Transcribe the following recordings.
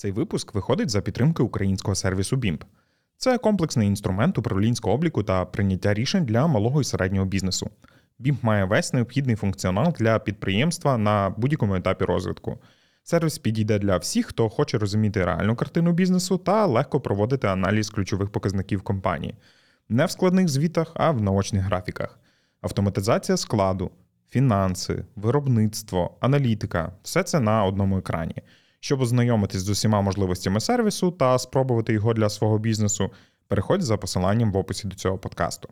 Цей випуск виходить за підтримки українського сервісу BIMP. Це комплексний інструмент управлінського обліку та прийняття рішень для малого і середнього бізнесу. BIMP має весь необхідний функціонал для підприємства на будь-якому етапі розвитку. Сервіс підійде для всіх, хто хоче розуміти реальну картину бізнесу та легко проводити аналіз ключових показників компанії. Не в складних звітах, а в наочних графіках. Автоматизація складу, фінанси, виробництво, аналітика все це на одному екрані. Щоб ознайомитись з усіма можливостями сервісу та спробувати його для свого бізнесу, переходь за посиланням в описі до цього подкасту.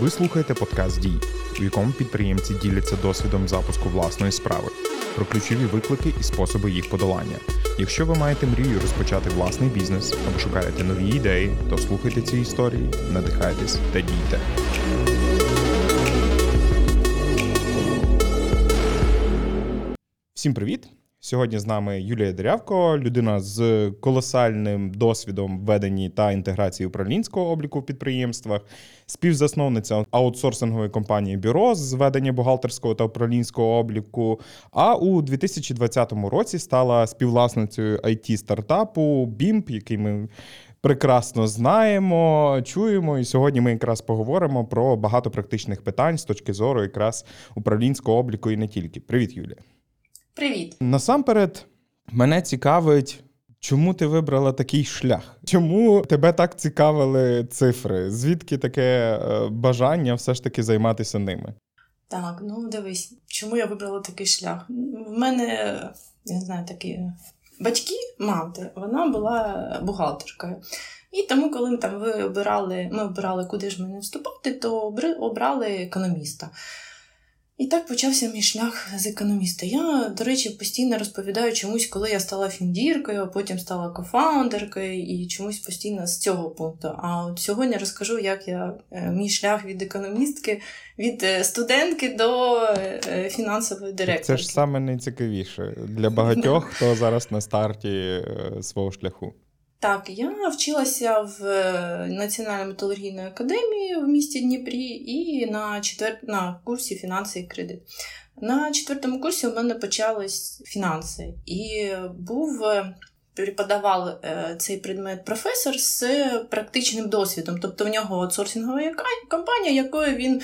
Ви слухаєте подкаст Дій, у якому підприємці діляться досвідом запуску власної справи, про ключові виклики і способи їх подолання. Якщо ви маєте мрію розпочати власний бізнес або шукаєте нові ідеї, то слухайте ці історії, надихайтесь та дійте. Всім привіт! Сьогодні з нами Юлія Дерявко, людина з колосальним досвідом ведення та інтеграції управлінського обліку в підприємствах, співзасновниця аутсорсингової компанії Бюро з ведення бухгалтерського та управлінського обліку. А у 2020 році стала співвласницею it стартапу BIMP, який ми. Прекрасно знаємо, чуємо, і сьогодні ми якраз поговоримо про багато практичних питань з точки зору якраз управлінського обліку і не тільки. Привіт, Юлія. Привіт. Насамперед, мене цікавить, чому ти вибрала такий шлях? Чому тебе так цікавили цифри? Звідки таке е, бажання все ж таки займатися ними? Так, ну дивись, чому я вибрала такий шлях? В мене, я не знаю, такі батьки, мати, вона була бухгалтеркою. І тому, коли ми там ви обирали, ми обирали, куди ж мені вступати, то обрали економіста. І так почався мій шлях з економіста. Я, до речі, постійно розповідаю чомусь, коли я стала фіндіркою, а потім стала кофаундеркою і чомусь постійно з цього пункту. А от сьогодні розкажу, як я е, мій шлях від економістки, від е, студентки до е, фінансової директорки. Це ж саме найцікавіше для багатьох, хто зараз на старті свого шляху. Так, я вчилася в е, Національній металургійній академії в місті Дніпрі і на четвер... на курсі фінанси і кредит. На четвертому курсі у мене почались фінанси, і був е, преподавав е, цей предмет професор з практичним досвідом. Тобто в нього аутсорсингова компанія, якою він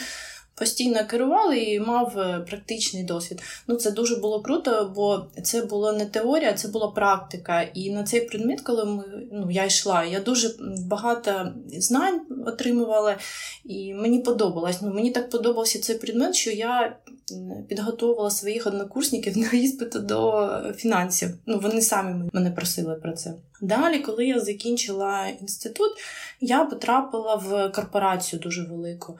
постійно керували і мав е, практичний досвід. Ну це дуже було круто, бо це була не теорія, це була практика. І на цей предмет, коли ми ну я йшла, я дуже багато знань отримувала, і мені подобалось. Ну мені так подобався цей предмет, що я підготувала своїх однокурсників на іспиту до фінансів. Ну вони самі мене просили про це. Далі, коли я закінчила інститут, я потрапила в корпорацію дуже велику.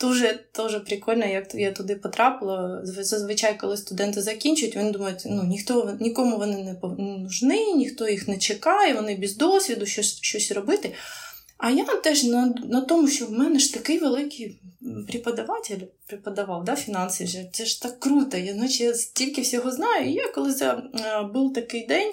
Дуже дуже прикольно, як я туди потрапила. Зазвичай, коли студенти закінчують, вони думають, ну ніхто нікому вони не нужні, ніхто їх не чекає, вони без досвіду щось щось робити. А я теж на на тому, що в мене ж такий великий преподаватель преподавав да, фінанси. Це ж так круто, я наче я стільки всього знаю. І я коли за, був такий день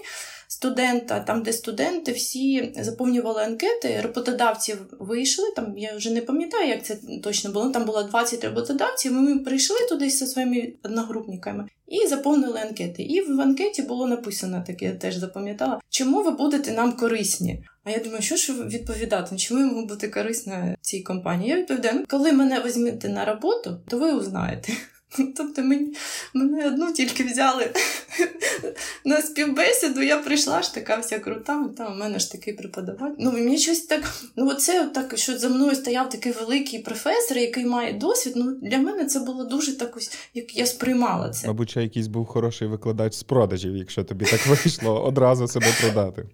студента, там, де студенти всі заповнювали анкети, роботодавці вийшли. Там я вже не пам'ятаю, як це точно було. Там було 20 роботодавців. Ми прийшли туди зі своїми одногрупниками і заповнили анкети. І в анкеті було написано таке, я теж запам'ятала, чому ви будете нам корисні. А я думаю, що ж відповідати? Чому я можу бути корисна цій компанії? Я відповідаю, «Ну, коли мене візьмете на роботу, то ви узнаєте. Тобто мені, мене одну тільки взяли на співбесіду, я прийшла ж така вся крута, там у мене ж такий преподаватель. Ну, мені щось так, ну оце так, що за мною стояв такий великий професор, який має досвід. Ну, Для мене це було дуже так ось, як я сприймала це. Мабуть, якийсь був хороший викладач з продажів, якщо тобі так вийшло одразу себе продати.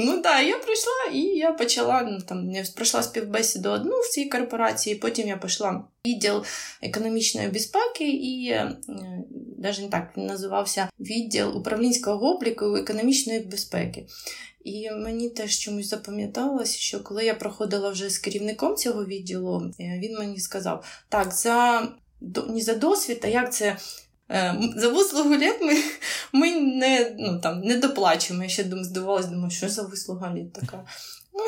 Ну так, я прийшла і я почала ну, там, я пройшла співбесіду одну в цій корпорації, потім я пішла в відділ економічної безпеки і навіть не так він називався відділ управлінського обліку економічної безпеки. І мені теж чомусь запам'яталося, що коли я проходила вже з керівником цього відділу, е, він мені сказав: так, за не за досвід, а як це за вислугу літ ми ми не ну, там, не доплачуємо. Я ще здивувалася, думаю, що за вислуга літ така. Ну,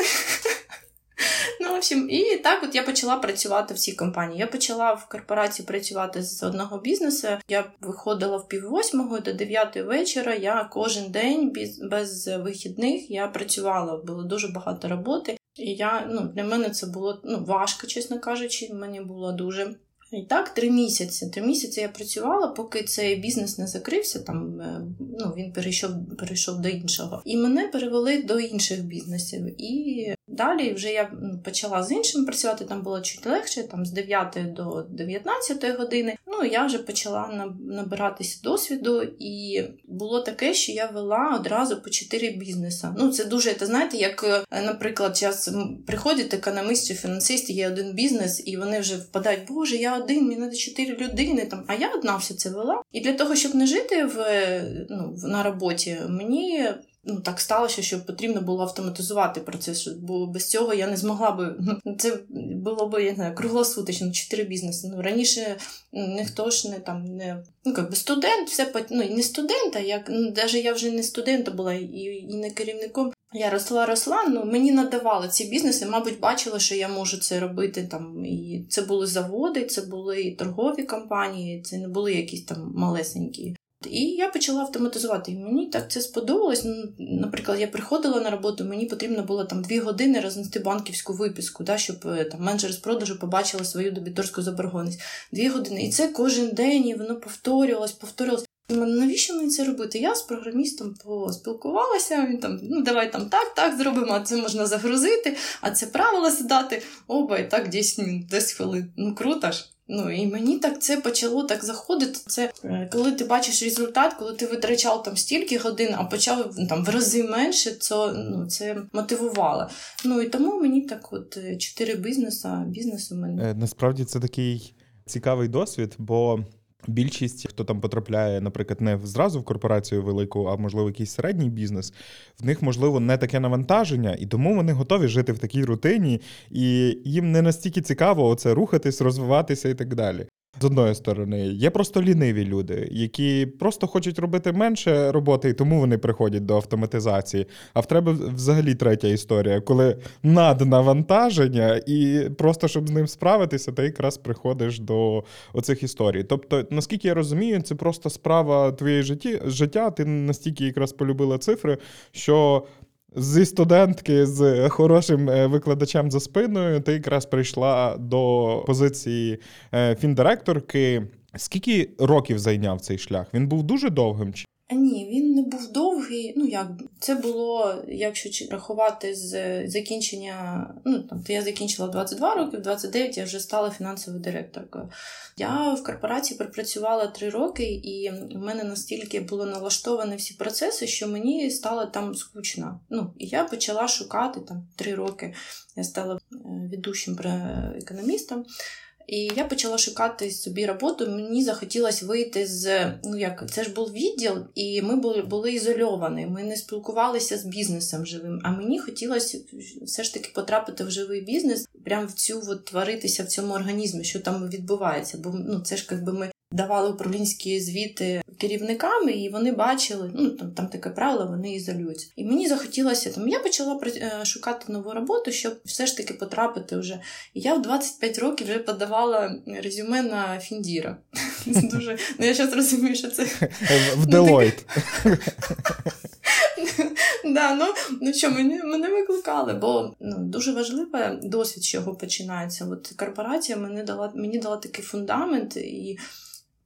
ну общем, і так от я почала працювати в цій компанії. Я почала в корпорації працювати з одного бізнесу. Я виходила в пів восьмого до дев'ятої вечора. Я кожен день без, без вихідних я працювала. Було дуже багато роботи. І я ну для мене це було ну важко, чесно кажучи. Мені було дуже. І так, три місяці. Три місяці я працювала, поки цей бізнес не закрився. Там е, ну він перейшов перейшов до іншого, і мене перевели до інших бізнесів. І Далі вже я почала з іншим працювати, там було чуть легше, там з 9 до 19 години. Ну я вже почала набиратися досвіду, і було таке, що я вела одразу по 4 бізнеси. Ну це дуже, це знаєте, як, е, наприклад, зараз приходять економіст чи фінансист, є один бізнес, і вони вже впадають, боже, я один, мені треба 4 людини. Там, а я одна все це вела. І для того, щоб не жити в ну, на роботі, мені ну так сталося, що потрібно було автоматизувати процес, бо без цього я не змогла би. Ну, це було б я не знаю, круглосуточно, чотири бізнеси. Ну раніше ніхто ж не там не ну як би студент, все ну не студент, а як ну, навіть я вже не студента була і, і не керівником. Я росла, росла, ну мені надавали ці бізнеси, мабуть, бачила, що я можу це робити там. І це були заводи, це були і торгові компанії, це не були якісь там малесенькі і я почала автоматизувати. І мені так це сподобалось. Ну, Наприклад, я приходила на роботу, мені потрібно було там дві години рознести банківську виписку, да, щоб е, там менеджери з продажу побачили свою дебіторську заборгованість. Дві години. І це кожен день, і воно повторювалось, повторювалось. Навіщо мені це робити? Я з програмістом поспілкувалася. Він там, ну давай там так, так зробимо, а це можна загрузити, а це правила задати. Оба, і так 10 минут, 10 хвилин. Ну круто ж. Ну і мені так це почало так заходити. Це е, коли ти бачиш результат, коли ти витрачав там стільки годин, а почав там в рази менше, це ну це мотивувало. Ну і тому мені так, от е, чотири бізнеса, бізнес у мене е, насправді це такий цікавий досвід, бо Більшість, хто там потрапляє, наприклад, не зразу в корпорацію велику, а можливо, якийсь середній бізнес, в них можливо не таке навантаження, і тому вони готові жити в такій рутині, і їм не настільки цікаво оце рухатись, розвиватися і так далі. З одної сторони, є просто ліниві люди, які просто хочуть робити менше роботи, і тому вони приходять до автоматизації. А в тебе взагалі третя історія, коли наднавантаження, і просто щоб з ним справитися, ти якраз приходиш до оцих історій. Тобто, наскільки я розумію, це просто справа твоєї життя. Ти настільки якраз полюбила цифри, що Зі студентки з хорошим е, викладачем за спиною, ти якраз прийшла до позиції е, фіндиректорки. Скільки років зайняв цей шлях? Він був дуже довгим? Ні, він не був довгий. Ну як це було, якщо рахувати з закінчення, ну там я закінчила 22 роки, в 29 я вже стала фінансовою директоркою. Я в корпорації пропрацювала 3 роки, і в мене настільки було налаштовані всі процеси, що мені стало там скучно. Ну і я почала шукати там 3 роки. Я стала е, ведущим економістом. І я почала шукати собі роботу. Мені захотілося вийти з ну як це ж був відділ, і ми були були ізольовані. Ми не спілкувалися з бізнесом живим. А мені хотілося все ж таки потрапити в живий бізнес, прям в цю от, творитися в цьому організмі, що там відбувається. Бо ну це ж якби ми давали управлінські звіти керівниками, і вони бачили, ну там там таке правило, вони ізолюються. І мені захотілося там. Я почала е, шукати нову роботу, щоб все ж таки потрапити вже. І я в 25 років вже подавала резюме на Фіндіра. Дуже ну я зараз розумію, що це в Делойт. Да, ну ну що, мене мене викликали, бо ну, дуже важливий досвід, з чого починається. От корпорація мені дала мені дала такий фундамент, і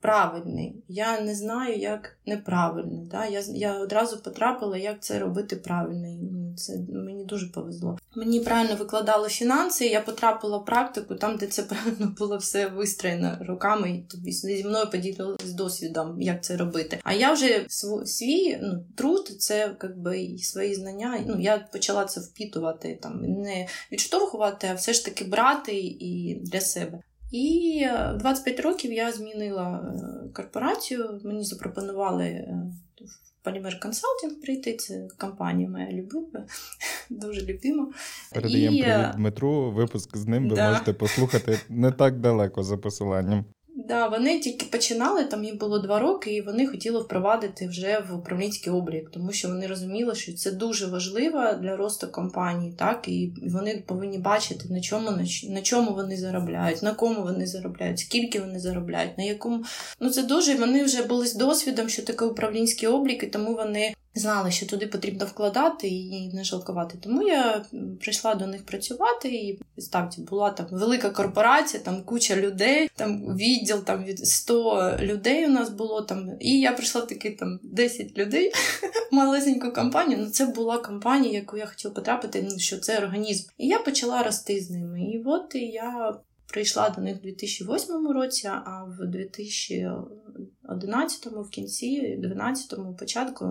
правильний. Я не знаю, як неправильно. Да? Я я одразу потрапила, як це робити правильно. Ну, це Мені дуже повезло. Мені правильно викладали фінанси, я потрапила в практику, там, де це правильно було все вистроєно руками, і тобі зі мною поділилися досвідом, як це робити. А я вже свій ну, труд, це якби свої знання. Ну, Я почала це впітувати, там не відштовхувати, а все ж таки брати і для себе. І 25 років я змінила е, корпорацію. Мені запропонували е, в Polymer Consulting прийти. Це компанія моя любима, дуже любима. Передаємо і... привіт Дмитру. Випуск з ним ви да. можете послухати не так далеко за посиланням. Да, вони тільки починали, там їм було два роки, і вони хотіли впровадити вже в управлінський облік, тому що вони розуміли, що це дуже важливо для росту компанії, так? І вони повинні бачити, на чому на чому вони заробляють, на кому вони заробляють, скільки вони заробляють, на якому. Ну це дуже вони вже були з досвідом, що таке управлінський облік, і тому вони знали, що туди потрібно вкладати і не жалкувати. Тому я прийшла до них працювати, і ставте, була там велика корпорація, там куча людей, там відділ там від 100 людей у нас було там. І я прийшла таки там 10 людей, малесеньку компанію. Ну це була компанія, яку я хотіла потрапити, ну що це організм. І я почала рости з ними. І от я прийшла до них у 2008 році, а в 2011 в кінці, 2012 початку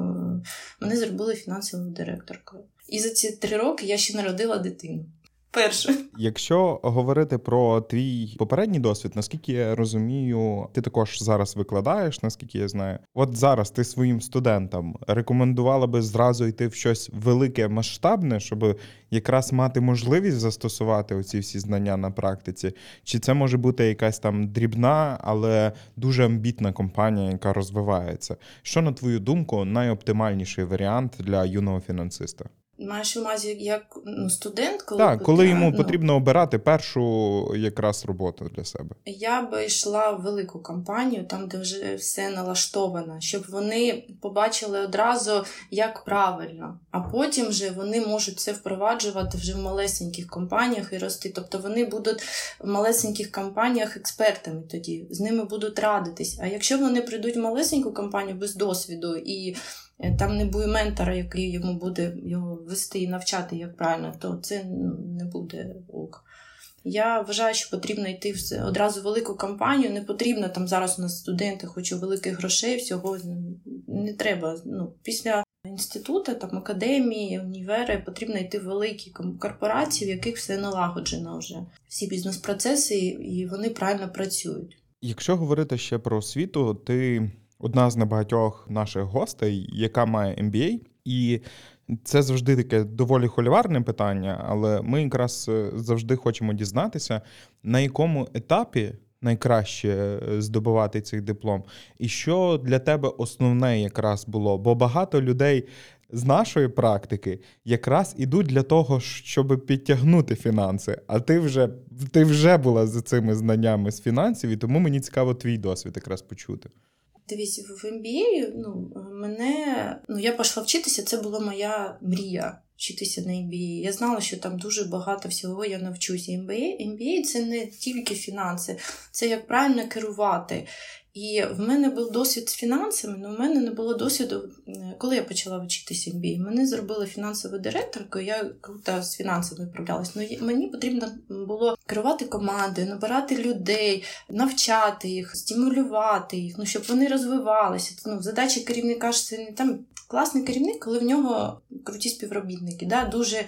мене зробили фінансовою директоркою. І за ці три роки я ще народила дитину перше. Якщо говорити про твій попередній досвід, наскільки я розумію, ти також зараз викладаєш, наскільки я знаю. От зараз ти своїм студентам рекомендувала би зразу йти в щось велике масштабне, щоб якраз мати можливість застосувати оці всі знання на практиці, чи це може бути якась там дрібна, але дуже амбітна компанія, яка розвивається. Що на твою думку найоптимальніший варіант для юного фінансиста? Маєш в увазі як ну, студент, коли Так, коли йому ну, потрібно обирати першу якраз роботу для себе. Я би йшла в велику компанію, там де вже все налаштовано, щоб вони побачили одразу, як правильно, а потім вже вони можуть це впроваджувати вже в малесеньких компаніях і рости. Тобто вони будуть в малесеньких компаніях експертами тоді, з ними будуть радитись. А якщо вони прийдуть в малесеньку компанію без досвіду і там не буде ментора, який йому буде його вести і навчати, як правильно, то це ну, не буде ок. Я вважаю, що потрібно йти в одразу в велику компанію. Не потрібно там зараз у нас студенти, хочу великих грошей, всього не треба. Ну, Після інституту, там академії, універи потрібно йти в великі корпорації, в яких все налагоджено вже. Всі бізнес-процеси, і вони правильно працюють. Якщо говорити ще про освіту, ти одна з небагатьох наших гостей, яка має MBA, і це завжди таке доволі холіварне питання, але ми якраз е, завжди хочемо дізнатися, на якому етапі найкраще е, здобувати цей диплом, і що для тебе основне якраз було. Бо багато людей. З нашої практики якраз ідуть для того, щоб підтягнути фінанси. А ти вже ти вже була за цими знаннями з фінансів, і тому мені цікаво твій досвід якраз почути. Дивіться, в MBA, ну, мене, ну, я пішла вчитися, це була моя мрія вчитися на MBA. Я знала, що там дуже багато всього я навчуся. MBA, MBA це не тільки фінанси, це як правильно керувати. І в мене був досвід з фінансами, але в мене не було досвіду, коли я почала вчитися MBA. Мене зробили фінансовою директоркою, я круто з фінансами вправлялась. Ну, мені потрібно було керувати команди, набирати людей, навчати їх, стимулювати їх, ну, щоб вони розвивалися. Ну, Задача керівника ж це не там класний керівник, коли в нього круті співробітники. Да? Дуже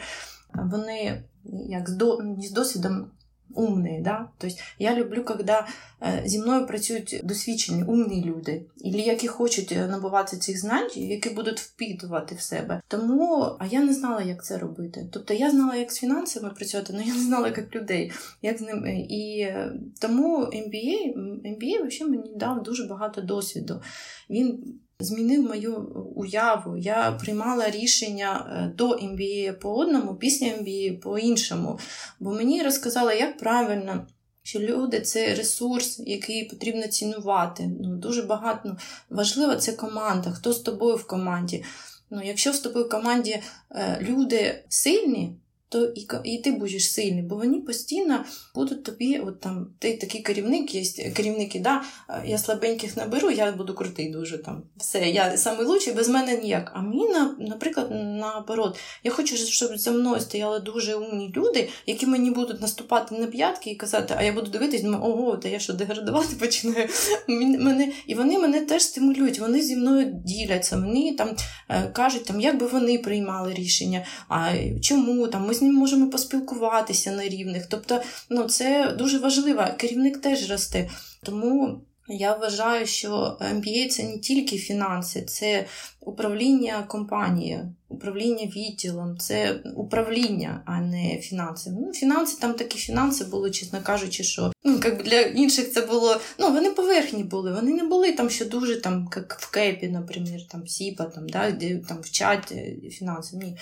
вони як з досвідом умные, да. То есть я люблю, когда э, зі мною працюють досвідчені, умні люди, і які хочуть э, набувати цих знань, які будуть впитувати в себе. Тому, а я не знала, як це робити. Тобто я знала, як з фінансами працювати, але я не знала, як людей, як з ними. І е, тому MBA, MBA взагалі мені дав дуже багато досвіду. Він змінив мою уяву. Я приймала рішення е, до MBA по одному, після MBA по іншому. Бо мені розказали, як правильно. Що люди це ресурс, який потрібно цінувати. Ну, Дуже багато ну, важливо це команда, хто з тобою в команді. Ну, Якщо з тобою в команді е, люди сильні, то і і ти будеш сильний, бо вони постійно будуть тобі, от там ти такий керівник, є керівники, да, я слабеньких наберу, я буду крутий дуже там. Все, я найкращий, без мене ніяк. А мені, наприклад, наоборот, я хочу, щоб за мною стояли дуже умні люди, які мені будуть наступати на п'ятки і казати, а я буду дивитись, думаю, ого, та я що деградувати починаю. Мене, І вони мене теж стимулюють, вони зі мною діляться, вони там е, кажуть, там, як би вони приймали рішення, а чому там ми з ним можемо поспілкуватися на рівних. Тобто, ну це дуже важливо. Керівник теж росте. Тому. Я вважаю, що MBA – це не тільки фінанси, це управління компанією, управління відділом, це управління, а не фінанси. Ну, Фінанси там такі фінанси були, чесно кажучи, що Ну, як для інших це було. Ну, вони поверхні були, вони не були там, що дуже там, як в кепі, наприклад, там Сіпа, там, да, де там вчать фінанси. Ні.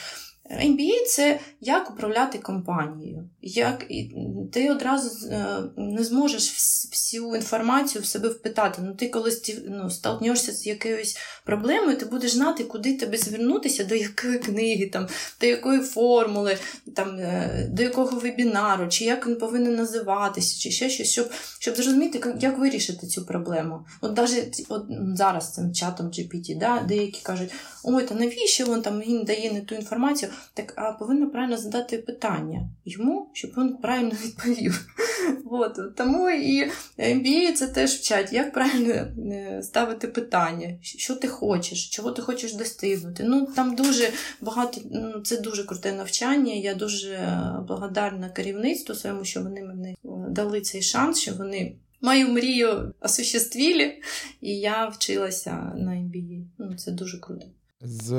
MBA – це як управляти компанією. Як Ти одразу е, не зможеш всю інформацію в себе впитати. Ну, Ти коли ну, столкнешся з якоюсь проблемою, ти будеш знати, куди тебе звернутися, до якої книги, там, до якої формули, там, е, до якого вебінару, чи як він повинен називатися, чи ще щось, щоб щоб зрозуміти, як вирішити цю проблему. От навіть от зараз цим чатом GPT, да, деякі кажуть, ой, та навіщо він там він дає не ту інформацію? Так а повинна правильно задати питання йому, щоб він правильно відповів. От. Тому і MBA це теж вчать, як правильно е, ставити питання, що ти хочеш, чого ти хочеш достигнути. Ну Там дуже багато, ну, це дуже круте навчання. Я дуже благодарна керівництву своєму, що вони мені дали цей шанс, що вони. Мою мрію осуществили, і я вчилася на MBA. Ну, Це дуже круто. З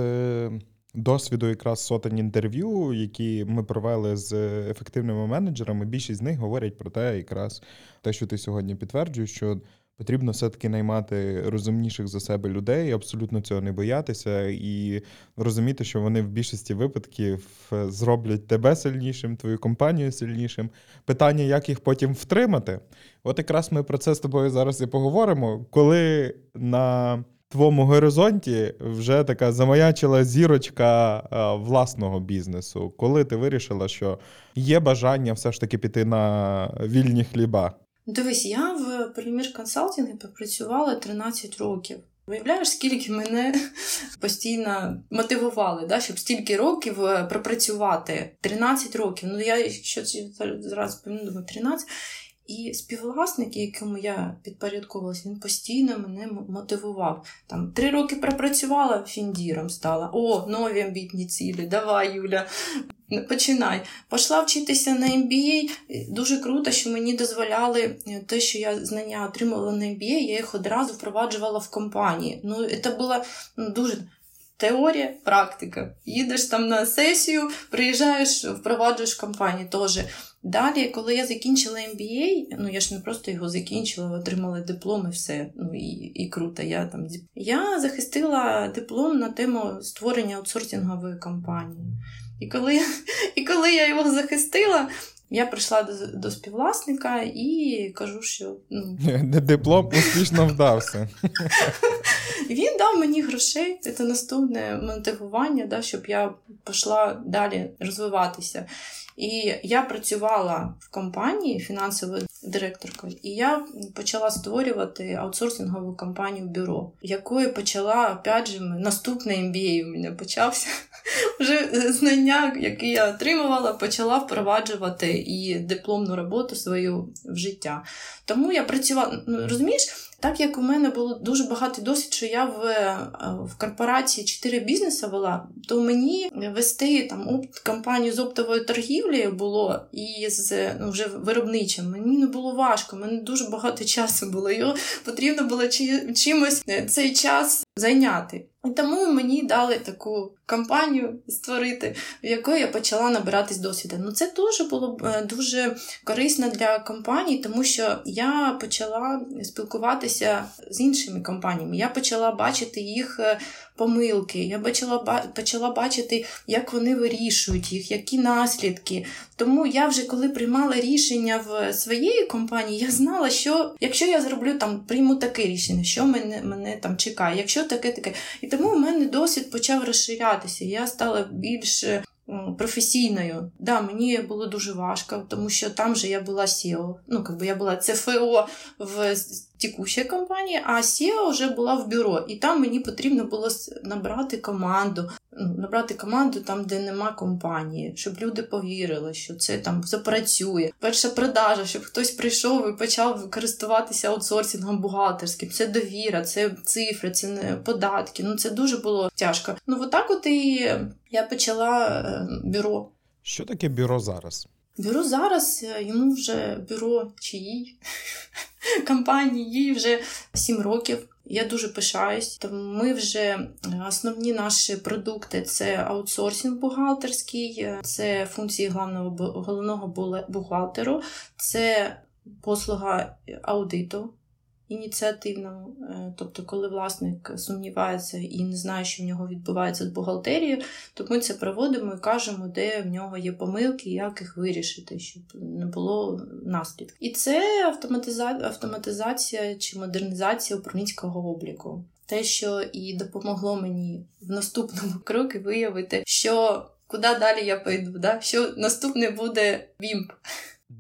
досвіду якраз сотень інтерв'ю, які ми провели з ефективними менеджерами, більшість з них говорять про те, якраз те, що ти сьогодні підтверджуєш, що потрібно все-таки наймати розумніших за себе людей, абсолютно цього не боятися, і розуміти, що вони в більшості випадків зроблять тебе сильнішим, твою компанію сильнішим. Питання, як їх потім втримати. От якраз ми про це з тобою зараз і поговоримо, коли на твоєму горизонті вже така замаячила зірочка власного бізнесу, коли ти вирішила, що є бажання все ж таки піти на вільні хліба? Дивись, я в полімір консалтингі попрацювала 13 років. Виявляєш, скільки мене постійно мотивували, да, щоб стільки років е, пропрацювати. 13 років. Ну я що зараз думаю, 13. І співвласник, якому я підпорядковувалася, він постійно мене мотивував. Там Три роки пропрацювала, фіндіром стала. О, нові амбітні цілі, давай, Юля, починай. Пішла вчитися на MBA. Дуже круто, що мені дозволяли е, те, що я знання отримала на MBA, я їх одразу впроваджувала в компанії. Ну, це була ну, дуже. Теорія, практика. Їдеш там на сесію, приїжджаєш, впроваджуєш компанії теж. Далі, коли я закінчила MBA, ну я ж не просто його закінчила, отримала диплом і все. Ну і і круто. Я там я захистила диплом на тему створення аутсорсингової компанії. І коли і коли я його захистила, я прийшла до до співвласника і кажу, що ну... диплом успішно вдався. Він дав мені грошей, це наступне мотивування, да, щоб я пішла далі розвиватися. І я працювала в компанії фінансовою директоркою, і я почала створювати аутсорсингову компанію бюро, якою почала опять же наступний MBA у мене почався. Вже знання, які я отримувала, почала впроваджувати і дипломну роботу свою в життя. Тому я працювала, ну розумієш, так як у мене було дуже багато досвід, що я в е, в корпорації чотири бізнеси вела, то мені вести там опт, кампанію з оптовою торгівлі було і з ну, вже виробничим. Мені не було важко, мені дуже багато часу було. Його потрібно було чимось е, цей час зайняти. Тому мені дали таку кампанію створити, в якої я почала набиратись досвіду. Ну це дуже було е, дуже корисно для компаній, тому що я почала спілкуватися з іншими компаніями. Я почала бачити їх е, помилки. Я почала почала бачити, як вони вирішують їх, які наслідки. Тому я вже коли приймала рішення в своєї компанії, я знала, що якщо я зроблю там, прийму таке рішення, що мене мене там чекає, якщо таке, таке. І тому у мене досвід почав розширятися. Я стала більш професійною. Да, мені було дуже важко, тому що там же я була SEO. Ну, как би я була ЦФО в текущій компанії, а SEO вже була в бюро. І там мені потрібно було набрати команду, ну, набрати команду там, де нема компанії, щоб люди повірили, що це там запрацює. Перша продажа, щоб хтось прийшов і почав користуватися аутсорсингом бухгалтерським. Це довіра, це цифри, це не податки. Ну це дуже було тяжко. Ну, отак от і я почала е, бюро. Що таке бюро зараз? Бюро зараз е, йому вже бюро чиїй компанії, їй вже 7 років. Я дуже пишаюсь. Тому ми вже е, основні наші продукти це аутсорсинг бухгалтерський, це функції головного головного бухгалтеру, це послуга аудиту ініціативному, е, тобто, коли власник сумнівається і не знає, що в нього відбувається з бухгалтерією, то ми це проводимо і кажемо, де в нього є помилки, як їх вирішити, щоб не було наслідків. І це автоматиза... автоматизація чи модернізація управлінського обліку. Те, що і допомогло мені в наступному кроку виявити, що куди далі я пойду, да? що наступне буде ВІМП.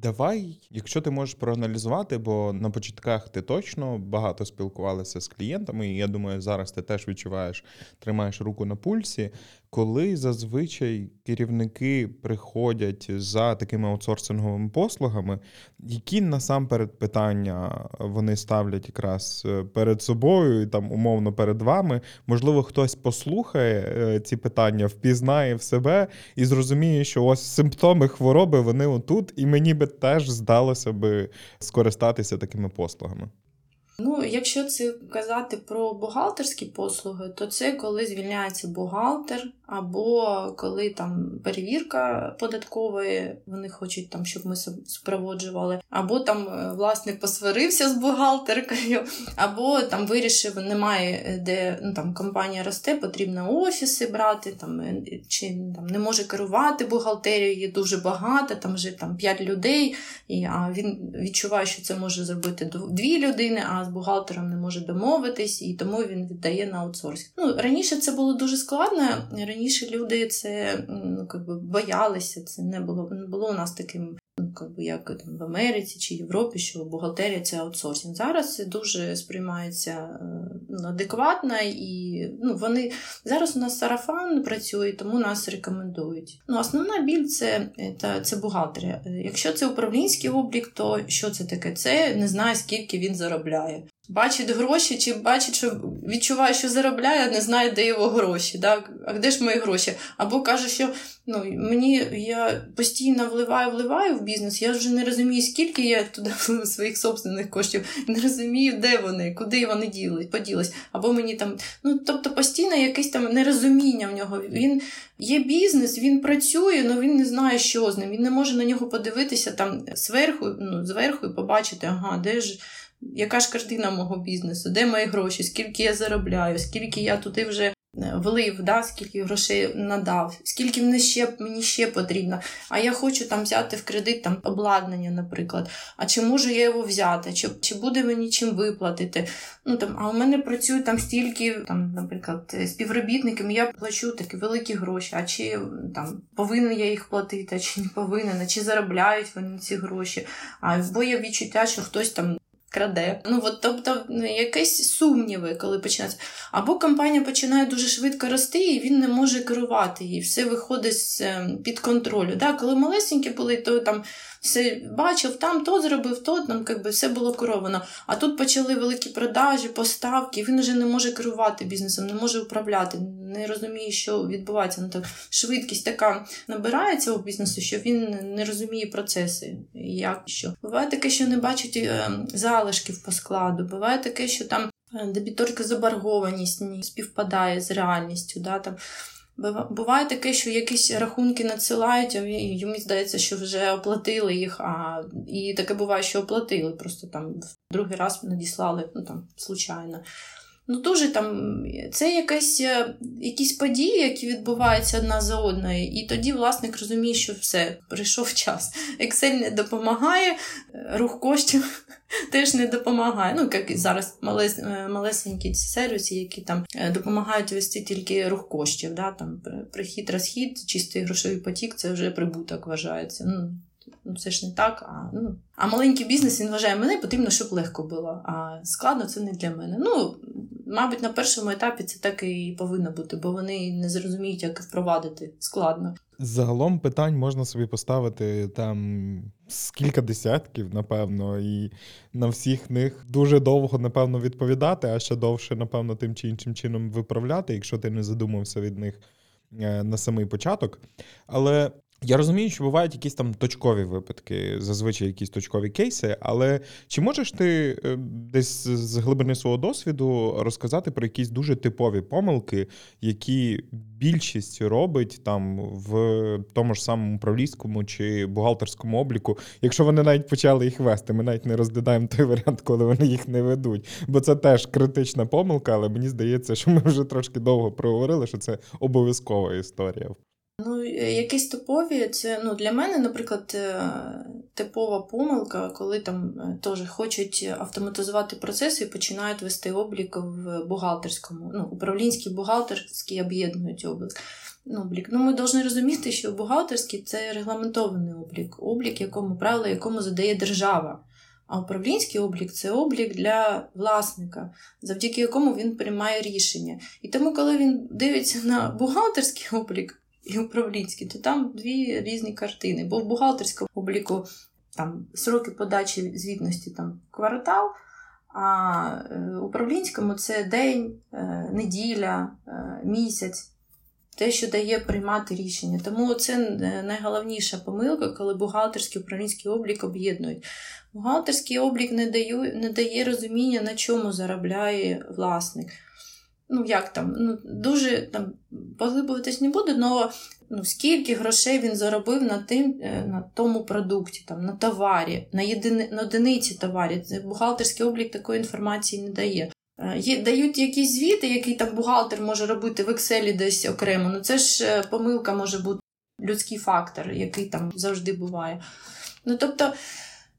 Давай, якщо ти можеш проаналізувати, бо на початках ти точно багато спілкувалася з клієнтами, і я думаю, зараз ти теж відчуваєш, тримаєш руку на пульсі коли зазвичай керівники приходять за такими аутсорсинговими послугами, які насамперед питання вони ставлять якраз е, перед собою і там умовно перед вами, можливо, хтось послухає е, ці питання, впізнає в себе і зрозуміє, що ось симптоми хвороби вони отут, і мені би теж здалося би скористатися такими послугами. Ну, якщо це казати про бухгалтерські послуги, то це коли звільняється бухгалтер, або коли там перевірка податкової, вони хочуть там, щоб ми супроводжували, або там е, власник посварився з бухгалтеркою, або там вирішив, немає е, де ну там компанія росте, потрібно офіси брати, там е, чи там не може керувати бухгалтерією, є дуже багато, там вже там 5 людей, і а він відчуває, що це може зробити дві людини. а з бухгалтером не може домовитись, і тому він віддає на аутсорсинг. Ну, Раніше це було дуже складно. Раніше люди це ну, якби, боялися, це не було не було у нас таким ну, як там, в Америці чи Європі, що бухгалтерія це аутсорсинг. Зараз це дуже сприймається е, ну, адекватно і ну, вони зараз у нас сарафан працює, тому нас рекомендують. Ну, Основна біль це, це, це бухгалтерія. Якщо це управлінський облік, то що це таке? Це не знає, скільки він заробляє. Бачить гроші, чи бачить, що відчуває, що заробляє, а не знає, де його гроші. Так? А де ж мої гроші? Або каже, що ну, мені я постійно вливаю, вливаю в бізнес, я вже не розумію, скільки я туди своїх собственних коштів, не розумію, де вони, куди вони ділись, поділись. Або мені там, ну тобто постійно якесь там нерозуміння в нього. Він є бізнес, він працює, але він не знає, що з ним. Він не може на нього подивитися там зверху, ну, зверху і побачити, ага, де ж яка ж картина мого бізнесу, де мої гроші, скільки я заробляю, скільки я туди вже е, влив, да, скільки грошей надав, скільки мені ще мені ще потрібно. А я хочу там взяти в кредит там обладнання, наприклад. А чи можу я його взяти? Чи чи буде мені чим виплатити? Ну там, А у мене працюють там стільки, там, наприклад, співробітникам, я плачу такі великі гроші. А чи там повинен я їх платити, а чи не повинен, а чи заробляють вони ці гроші? А бо є відчуття, що хтось там краде. Ну от тобто ну, якісь сумніви, коли починається. Або компанія починає дуже швидко рости, і він не може керувати її. Все виходить з ем, під контролю. Да, Коли малесенькі були, то там все бачив, там то зробив, то там якби все було керовано. А тут почали великі продажі, поставки, він вже не може керувати бізнесом, не може управляти, не розуміє, що відбувається. Ну, так, Швидкість така набирається у бізнесу, що він не розуміє процеси. як що. Буває таке, що не бачить е, залишків по складу, буває таке, що там. Е, дебіторська заборгованість не співпадає з реальністю. Да, там Буває таке, що якісь рахунки надсилають, а йому здається, що вже оплатили їх, а і таке буває, що оплатили, просто там в другий раз надіслали, ну там, случайно. Ну, дуже там це якась, е, якісь події, які відбуваються одна за одною, і тоді власник розуміє, що все, прийшов час. Excel не допомагає, е, рух коштів теж не допомагає. Ну, як і зараз малес, е, малесенькі ці сервіси, які там допомагають вести тільки рух коштів. Да? Там Прихід, розхід, чистий грошовий потік це вже прибуток вважається. Ну, Ну, це ж не так. А ну, а маленький бізнес він вважає, мене потрібно, щоб легко було. А складно це не для мене. Ну, мабуть, на першому етапі це так і повинно бути, бо вони не зрозуміють, як впровадити складно. Загалом питань можна собі поставити там з кілька десятків, напевно, і на всіх них дуже довго, напевно, відповідати, а ще довше, напевно, тим чи іншим чином виправляти, якщо ти не задумався від них. Е, на самий початок. Але Я розумію, що бувають якісь там точкові випадки, зазвичай якісь точкові кейси, але чи можеш ти е, десь з глибини свого досвіду розказати про якісь дуже типові помилки, які більшість робить там в тому ж самому управлінському чи бухгалтерському обліку, якщо вони навіть почали їх вести, ми навіть не розглядаємо той варіант, коли вони їх не ведуть. Бо це теж критична помилка, але мені здається, що ми вже трошки довго проговорили, що це обов'язкова історія. Ну, е, якісь типові, це ну, для мене, наприклад, е, типова помилка, коли там е, теж хочуть автоматизувати процеси і починають вести облік в бухгалтерському. Ну, управлінський бухгалтерський об'єднують облік. Ну, облік. Ну, ми повинні розуміти, що бухгалтерський це регламентований облік, облік, якому правила, якому задає держава. А управлінський облік це облік для власника, завдяки якому він приймає рішення. І тому, коли він дивиться на бухгалтерський облік, і управлінський, то там дві різні картини. Бо в бухгалтерському обліку там сроки подачі звітності там квартал, а е, управлінському це день, е, неділя, е, місяць. Те, що дає приймати рішення. Тому це найголовніша помилка, коли бухгалтерський управлінський облік об'єднують. Бухгалтерський облік не дає, не дає розуміння, на чому заробляє власник ну як там, ну дуже там поглиблюватись не буду, але ну, скільки грошей він заробив на тим, е, на тому продукті, там, на товарі, на єдини, на одиниці товарі. Бухгалтерський облік такої інформації не дає. Е, є, Дають якісь звіти, які там бухгалтер може робити в Excel десь окремо. Ну це ж е, помилка може бути людський фактор, який там завжди буває. Ну тобто.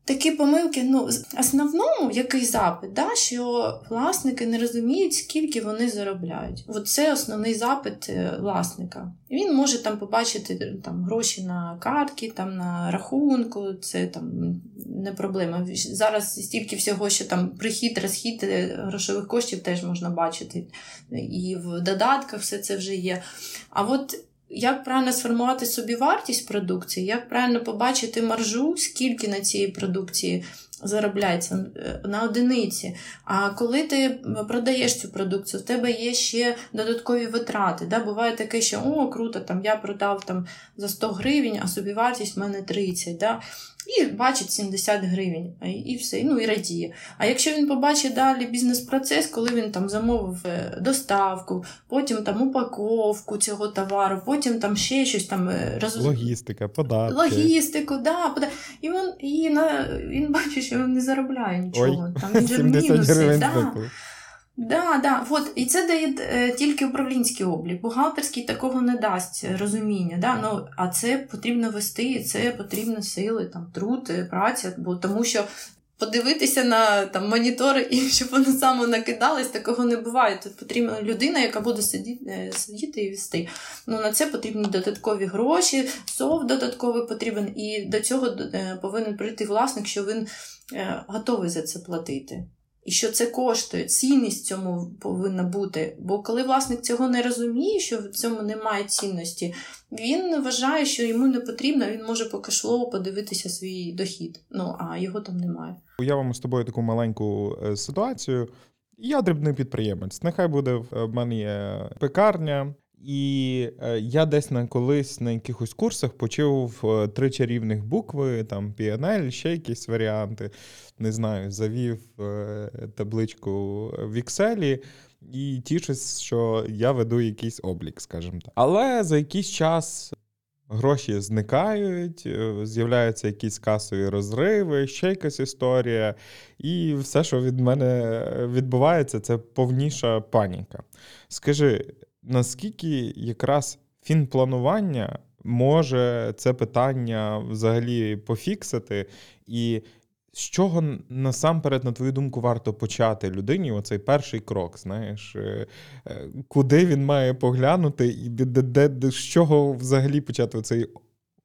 Такі помилки, ну, основному який запит, да, що власники не розуміють, скільки вони заробляють. От це основний запит е, власника. Він може там побачити там, гроші на картки, там, на рахунку, це там не проблема. Зараз стільки всього, що там прихід, розхід е, грошових коштів теж можна бачити. І в додатках все це вже є. А от як правильно сформувати собі вартість продукції, як правильно побачити маржу, скільки на цій продукції заробляється е, на одиниці. А коли ти продаєш цю продукцію, в тебе є ще додаткові витрати. Да? Буває таке, що о, круто, там я продав там за 100 гривень, а собівартість в мене 30. Да? І бачить 70 гривень, і все, ну і радіє. А якщо він побачить далі бізнес-процес, коли він там замовив е, доставку, потім там упаковку цього товару, потім там ще щось там е, роз... логістика, податки. Логістику, да, пода... і він і на він бачить, що він не заробляє нічого. Ой, там він же мінуси. Да. Да, да, от і це дає е, тільки управлінський облік. Бухгалтерський такого не дасть розуміння. Да? Ну, А це потрібно вести, і це потрібно сили, там, труд, е, праця, бо тому що. Подивитися на там монітори і щоб воно саме накидалось, такого не буває. Тут потрібна людина, яка буде сидіти е, сидіти і вести. Ну, На це потрібні додаткові гроші, софт додатковий потрібен, і до цього е, повинен прийти власник, що він готовий за це платити. І що це коштує, цінність цьому повинна бути. Бо коли власник цього не розуміє, що в цьому немає цінності, він вважає, що йому не потрібно, він може по подивитися свій дохід. Ну а його там немає. Уявимо з тобою таку маленьку е, ситуацію. Я дрібний підприємець. Нехай буде в мене є пекарня. І е, я десь на колись на якихось курсах почув е, три чарівних букви, там PNL, ще якісь варіанти. Не знаю, завів е, табличку в Excel і тішусь, що я веду якийсь облік, скажімо так. Але за якийсь час гроші зникають, з'являються якісь касові розриви, ще якась історія. І все, що від мене відбувається, це повніша паніка. Скажи наскільки якраз фінпланування може це питання взагалі пофіксити, і з чого насамперед, на твою думку, варто почати людині оцей перший крок, знаєш, е, е, куди він має поглянути, і де, де, де, з чого взагалі почати цей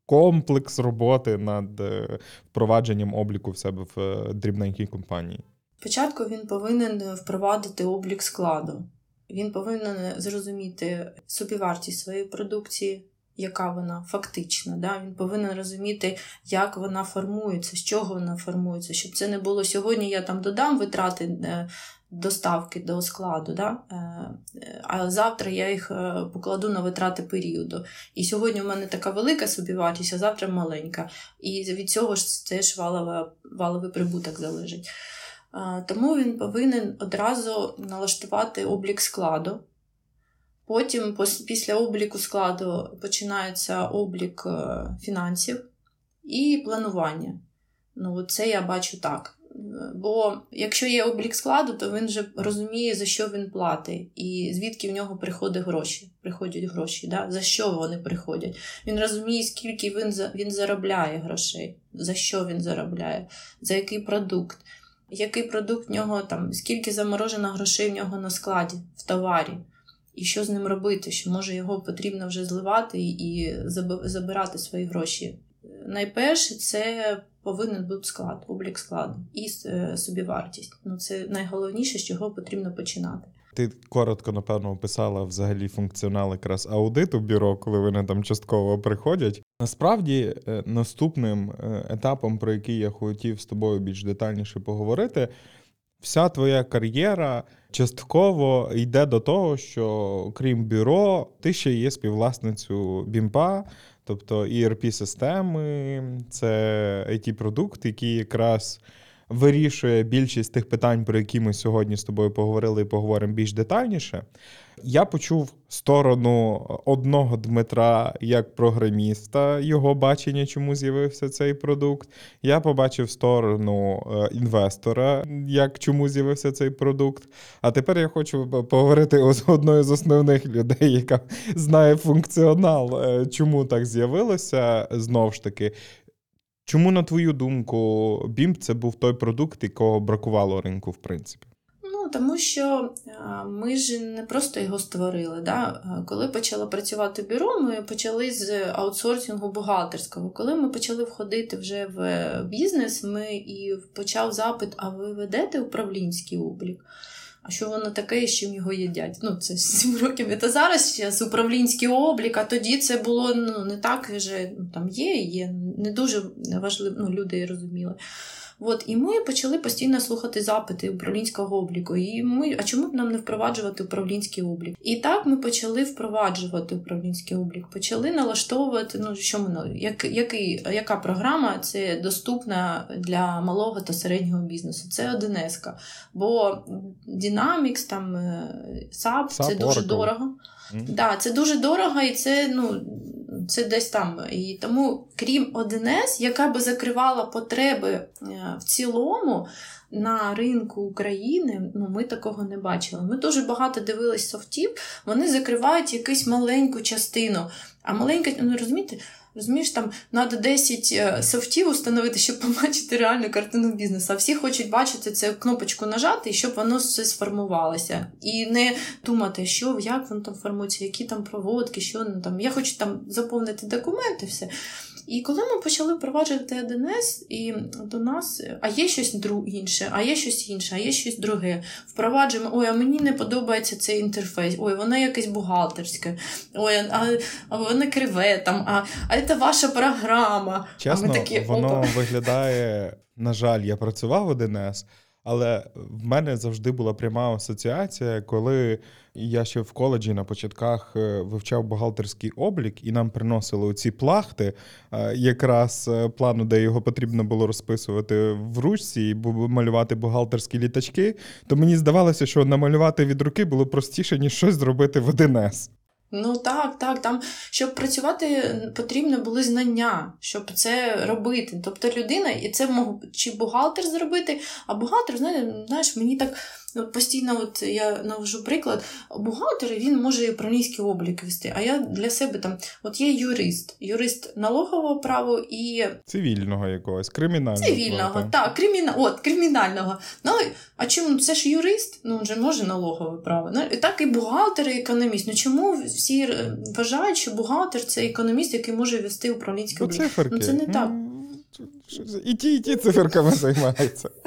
комплекс роботи над е, впровадженням обліку в себе в дрібненькій компанії? Спочатку він повинен впровадити облік складу. Він повинен зрозуміти собівартість своєї продукції, яка вона фактична. Да? Він повинен розуміти, як вона формується, з чого вона формується, щоб це не було сьогодні. Я там додам витрати е, доставки до складу, да? Е, а завтра я їх е, покладу на витрати періоду. І сьогодні в мене така велика собівартість, а завтра маленька. І від цього ж теж валова, валовий прибуток залежить. Тому він повинен одразу налаштувати облік складу. Потім, після обліку складу, починається облік е, фінансів і планування. Ну, Це я бачу так. Бо якщо є облік складу, то він вже розуміє, за що він платить, і звідки в нього приходять гроші. Приходять гроші, да? за що вони приходять. Він розуміє, скільки він він заробляє грошей, за що він заробляє, за який продукт, який продукт в нього там, скільки заморожено грошей в нього на складі, в товарі, і що з ним робити, що може його потрібно вже зливати і забирати свої гроші. Найперше, це повинен бути склад, облік складу і е, собівартість. Ну це найголовніше, з чого потрібно починати. Ти коротко, напевно, описала взагалі функціонал якраз аудиту бюро, коли вони там частково приходять. Насправді, е, наступним е, етапом, про який я хотів з тобою більш детальніше поговорити, вся твоя кар'єра частково йде до того, що крім бюро, ти ще є співвласницю Бімпа. Тобто erp системи це it продукт який якраз вирішує більшість тих питань, про які ми сьогодні з тобою поговорили і поговоримо більш детальніше. Я почув сторону одного Дмитра як програміста, його бачення, чому з'явився цей продукт. Я побачив сторону е, інвестора, як чому з'явився цей продукт. А тепер я хочу поговорити з одною з основних людей, яка знає функціонал, е, чому так з'явилося знову ж таки. Чому, на твою думку, BIMP це був той продукт, якого бракувало ринку, в принципі? Ну, тому що ми ж не просто його створили. Да? Коли почало працювати бюро, ми почали з аутсорсингу бухгалтерського. Коли ми почали входити вже в бізнес, ми і почав запит: а ви ведете управлінський облік? А що воно таке, з чим його їдять? Ну, це 7 років. Це зараз зараз управлінський облік, а тоді це було ну, не так вже ну, там є, є не дуже важливо, ну, люди розуміли. От, І ми почали постійно слухати запити управлінського обліку. І ми, А чому б нам не впроваджувати управлінський облік? І так ми почали впроваджувати управлінський облік, почали налаштовувати, ну що ми як, який, яка програма це доступна для малого та середнього бізнесу? Це 1 Бо Dynamics, там SAP, SAP це дуже дорого. Mm. Да, Це дуже дорого і це ну, це десь там. І тому, крім 1С, яка би закривала потреби е, в цілому на ринку України, ну, ми такого не бачили. Ми дуже багато дивились софтів, вони закривають якусь маленьку частину. А маленька, ну розумієте, Розумієш, там треба 10 е, софтів установити, щоб побачити реальну картину бізнесу. А всі хочуть бачити цю кнопочку нажати, щоб воно все сформувалося. І не думати, що, як воно там формується, які там проводки, що там. Я хочу там заповнити документи, все. І коли ми почали впроваджувати 1С, і до нас, а є щось інше, а є щось інше, а є щось друге. Впроваджуємо, ой, а мені не подобається цей інтерфейс, ой, воно якесь бухгалтерське, ой, а, а воно криве там, а а це ваша програма. Чесно, а ми такі, воно виглядає, на жаль, я працював в 1С, але в мене завжди була пряма асоціація, коли я ще в коледжі на початках е, вивчав бухгалтерський облік, і нам приносили оці плахти, е, якраз е, плану, де його потрібно було розписувати в ручці і малювати бухгалтерські літачки. То мені здавалося, що намалювати від руки було простіше, ніж щось зробити в 1С. Ну так, так. Там, щоб працювати, потрібно були знання, щоб це робити. Тобто людина, і це мог чи бухгалтер зробити, а бухгалтер, знаєш, мені так От Постійно, от я навожу приклад, бухгалтер він може управлінський облік вести. А я для себе там, от є юрист, юрист налогового права і цивільного якогось, кримінального. Цивільного, так, криміна... от, кримінального. Ну, А чому це ж юрист? Ну, вже може налогове право. Ну, і Так і бухгалтер, і економіст. Ну чому всі е, вважають, що бухгалтер це економіст, який може вести управлінський облік? Ну, це не так. І ті, і ті циферками займаються.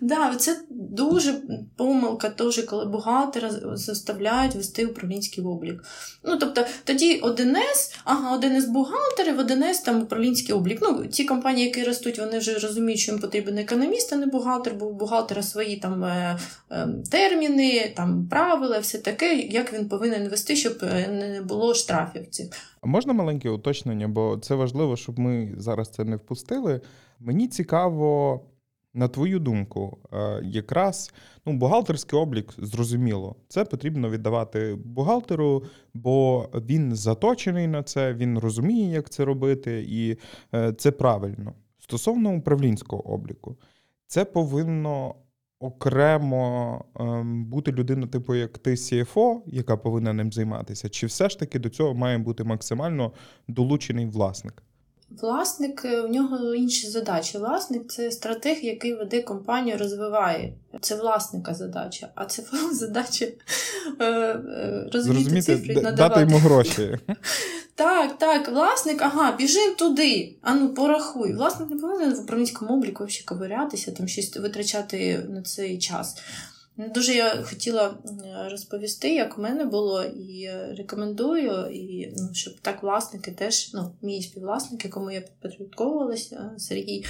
Да, це дуже помилка, теж, коли бухгалтера заставляють вести управлінський облік. Ну, тобто, тоді 1С, ага, 1С бухгалтерів, 1С там управлінський облік. Ну, ті компанії, які ростуть, вони вже розуміють, що їм потрібен економіст, а не бухгалтер, бо у бухгалтера свої там е, е, терміни, там правила, все таке, як він повинен вести, щоб е, не було штрафів цих. А можна маленьке уточнення, бо це важливо, щоб ми зараз це не впустили. Мені цікаво. На твою думку, е, якраз ну, бухгалтерський облік зрозуміло, це потрібно віддавати бухгалтеру, бо він заточений на це, він розуміє, як це робити, і е, це правильно. Стосовно управлінського обліку, це повинно окремо ем, бути людина, типу як ти CFO, яка повинна ним займатися, чи все ж таки до цього має бути максимально долучений власник? Власник е, у нього інші задачі. Власник це стратег, який веде компанію, розвиває. Це власника задача, а це задача е, е, розуміти цифри, надавати. дати йому гроші. Так, так, власник, ага, біжим туди. Ану, порахуй. Власник не повинен в управлінському обліку ковирятися, там щось витрачати на цей час. Дуже я хотіла розповісти, як у мене було, і рекомендую, і ну, щоб так власники теж, ну, мій співвласник, якому я підпорядковувалася, Сергій.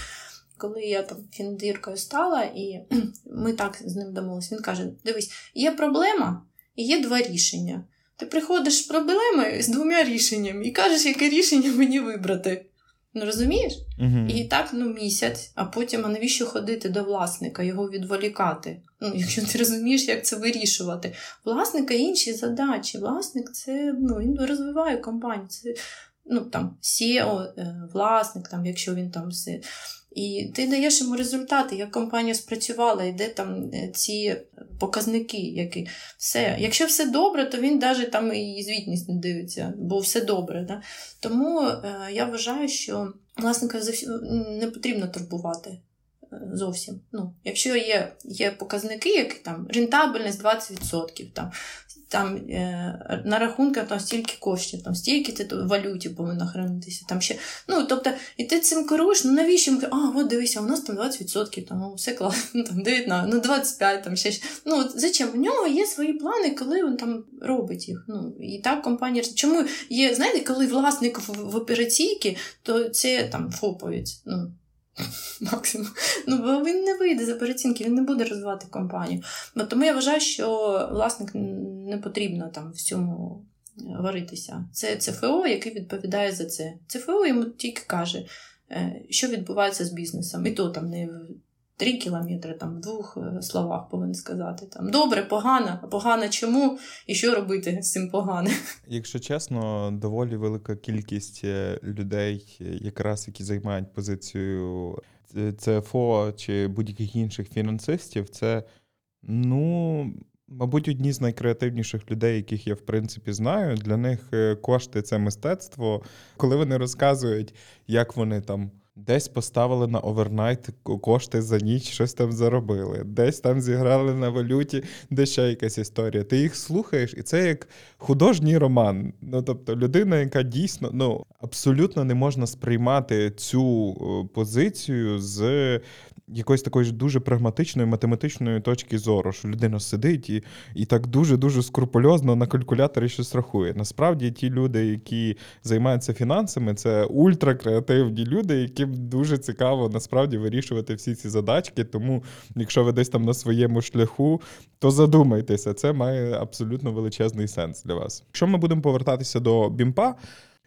Коли я там фіндиркою стала, і ми так з ним домовилися, він каже: Дивись, є проблема і є два рішення. Ти приходиш з проблемою з двома рішеннями і кажеш, яке рішення мені вибрати. Ну розумієш? Угу. І так ну місяць, а потім а навіщо ходити до власника, його відволікати? Ну, якщо ти розумієш, як це вирішувати. Власника інші задачі. Власник це ну, він розвиває компанію. Це ну, там, SEO, е, власник, там, якщо він там все. І ти даєш йому результати, як компанія спрацювала, і де там е, ці показники, які все. Якщо все добре, то він навіть там і звітність не дивиться, бо все добре. Да? Тому е, я вважаю, що власника не потрібно турбувати. Зовсім. Ну, Якщо є є показники, які там рентабельність 20%, там, там е, на рахунках там стільки коштів, там стільки ти в валюті повинна хранитися. Там ще, ну, тобто, І ти цим керуєш, ну навіщо? А, от дивися, у нас там 20%, там, ну, все класно, там 19, ну 25, там ще. Ну, зачем? У нього є свої плани, коли він там робить їх. Ну, І так компанія. Чому є, знаєте, коли власник в, в операційці, то це там фоповець. Ну, Максимум. Ну, бо він не вийде за перецінки, він не буде розвивати компанію. Бо Тому я вважаю, що власник не потрібно там всьому варитися. Це ЦФО, який відповідає за це. ЦФО йому тільки каже, е, що відбувається з бізнесом. І то там не три кілометри, там в двох е, словах повинен сказати. Там Добре, погано, а погано чому і що робити з цим поганим. Якщо чесно, доволі велика кількість е, людей, якраз які займають позицію CFO чи будь-яких інших фінансистів, це ну. Мабуть, одні з найкреативніших людей, яких я в принципі знаю. Для них е, кошти це мистецтво. Коли вони розказують, як вони там Десь поставили на overnight кошти за ніч, щось там заробили, десь там зіграли на валюті, де ще якась історія. Ти їх слухаєш, і це як художній роман. Ну тобто, людина, яка дійсно ну абсолютно не можна сприймати цю позицію з якоїсь такої ж дуже прагматичної математичної точки зору, що людина сидить і і так дуже-дуже скрупульозно на калькуляторі щось рахує. Насправді, ті люди, які займаються фінансами, це ультракреативні люди, яким дуже цікаво насправді вирішувати всі ці задачки. Тому, якщо ви десь там на своєму шляху, то задумайтеся, це має абсолютно величезний сенс для вас. Якщо ми будемо повертатися до бімпа,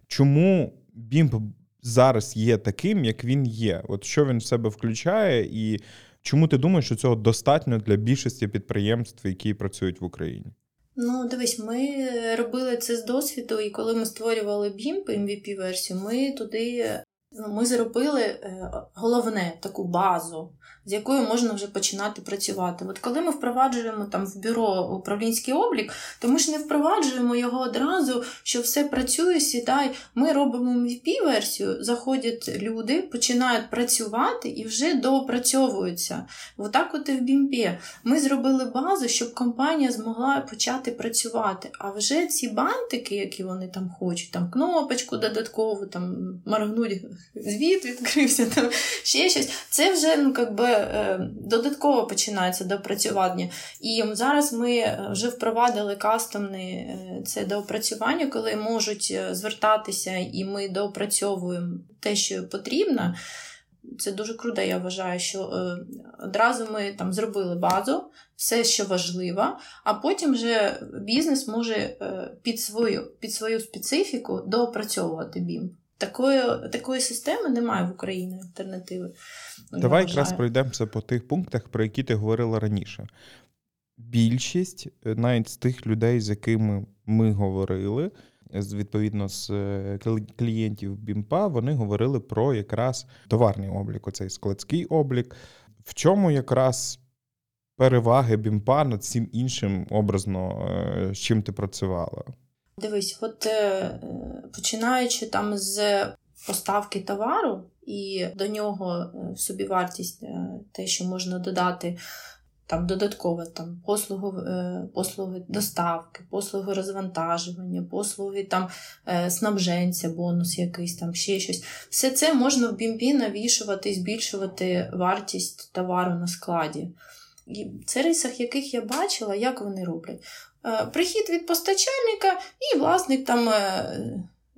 чому бімп зараз є таким, як він є. От що він в себе включає, і чому ти думаєш, що цього достатньо для більшості підприємств, які працюють в Україні? Ну, дивись, ми робили це з досвіду, і коли ми створювали BIMP, MVP версію, ми туди ми зробили е, головне таку базу з якою можна вже починати працювати. От коли ми впроваджуємо там в бюро управлінський облік, то ми ж не впроваджуємо його одразу, що все працює, сідай. Ми робимо MVP-версію, заходять люди, починають працювати і вже доопрацьовуються. Отак от і в BIMP. Ми зробили базу, щоб компанія змогла почати працювати. А вже ці бантики, які вони там хочуть, там кнопочку додаткову, там моргнуть звіт відкрився, там ще щось. Це вже ну, как би, е, додатково починається допрацювання. І зараз ми е, вже впровадили кастомне це доопрацювання, коли можуть звертатися, і ми доопрацьовуємо те, що потрібно. Це дуже круто, я вважаю, що е, одразу ми там зробили базу, все, що важливо, а потім вже бізнес може е, під свою під свою специфіку доопрацьовувати BIM. Такої такої системи немає в Україні альтернативи. Давай якраз пройдемося по тих пунктах, про які ти говорила раніше. Більшість е, навіть з тих людей, з якими ми говорили, відповідно з е, клієнтів Бімпа, вони говорили про якраз товарний облік, оцей складський облік. В чому якраз переваги Бімпа над всім іншим образно, е, з чим ти працювала? Дивись, от е, починаючи там з поставки товару і до нього в собівартість, те, що можна додати там додатково там послуги, е, послуги доставки, послуги розвантажування, послуги там е, снабженця, бонус якийсь там, ще щось. Все це можна в бімбі навішувати збільшувати вартість товару на складі. І в сервісах, яких я бачила, як вони роблять. Е, прихід від постачальника, і власник там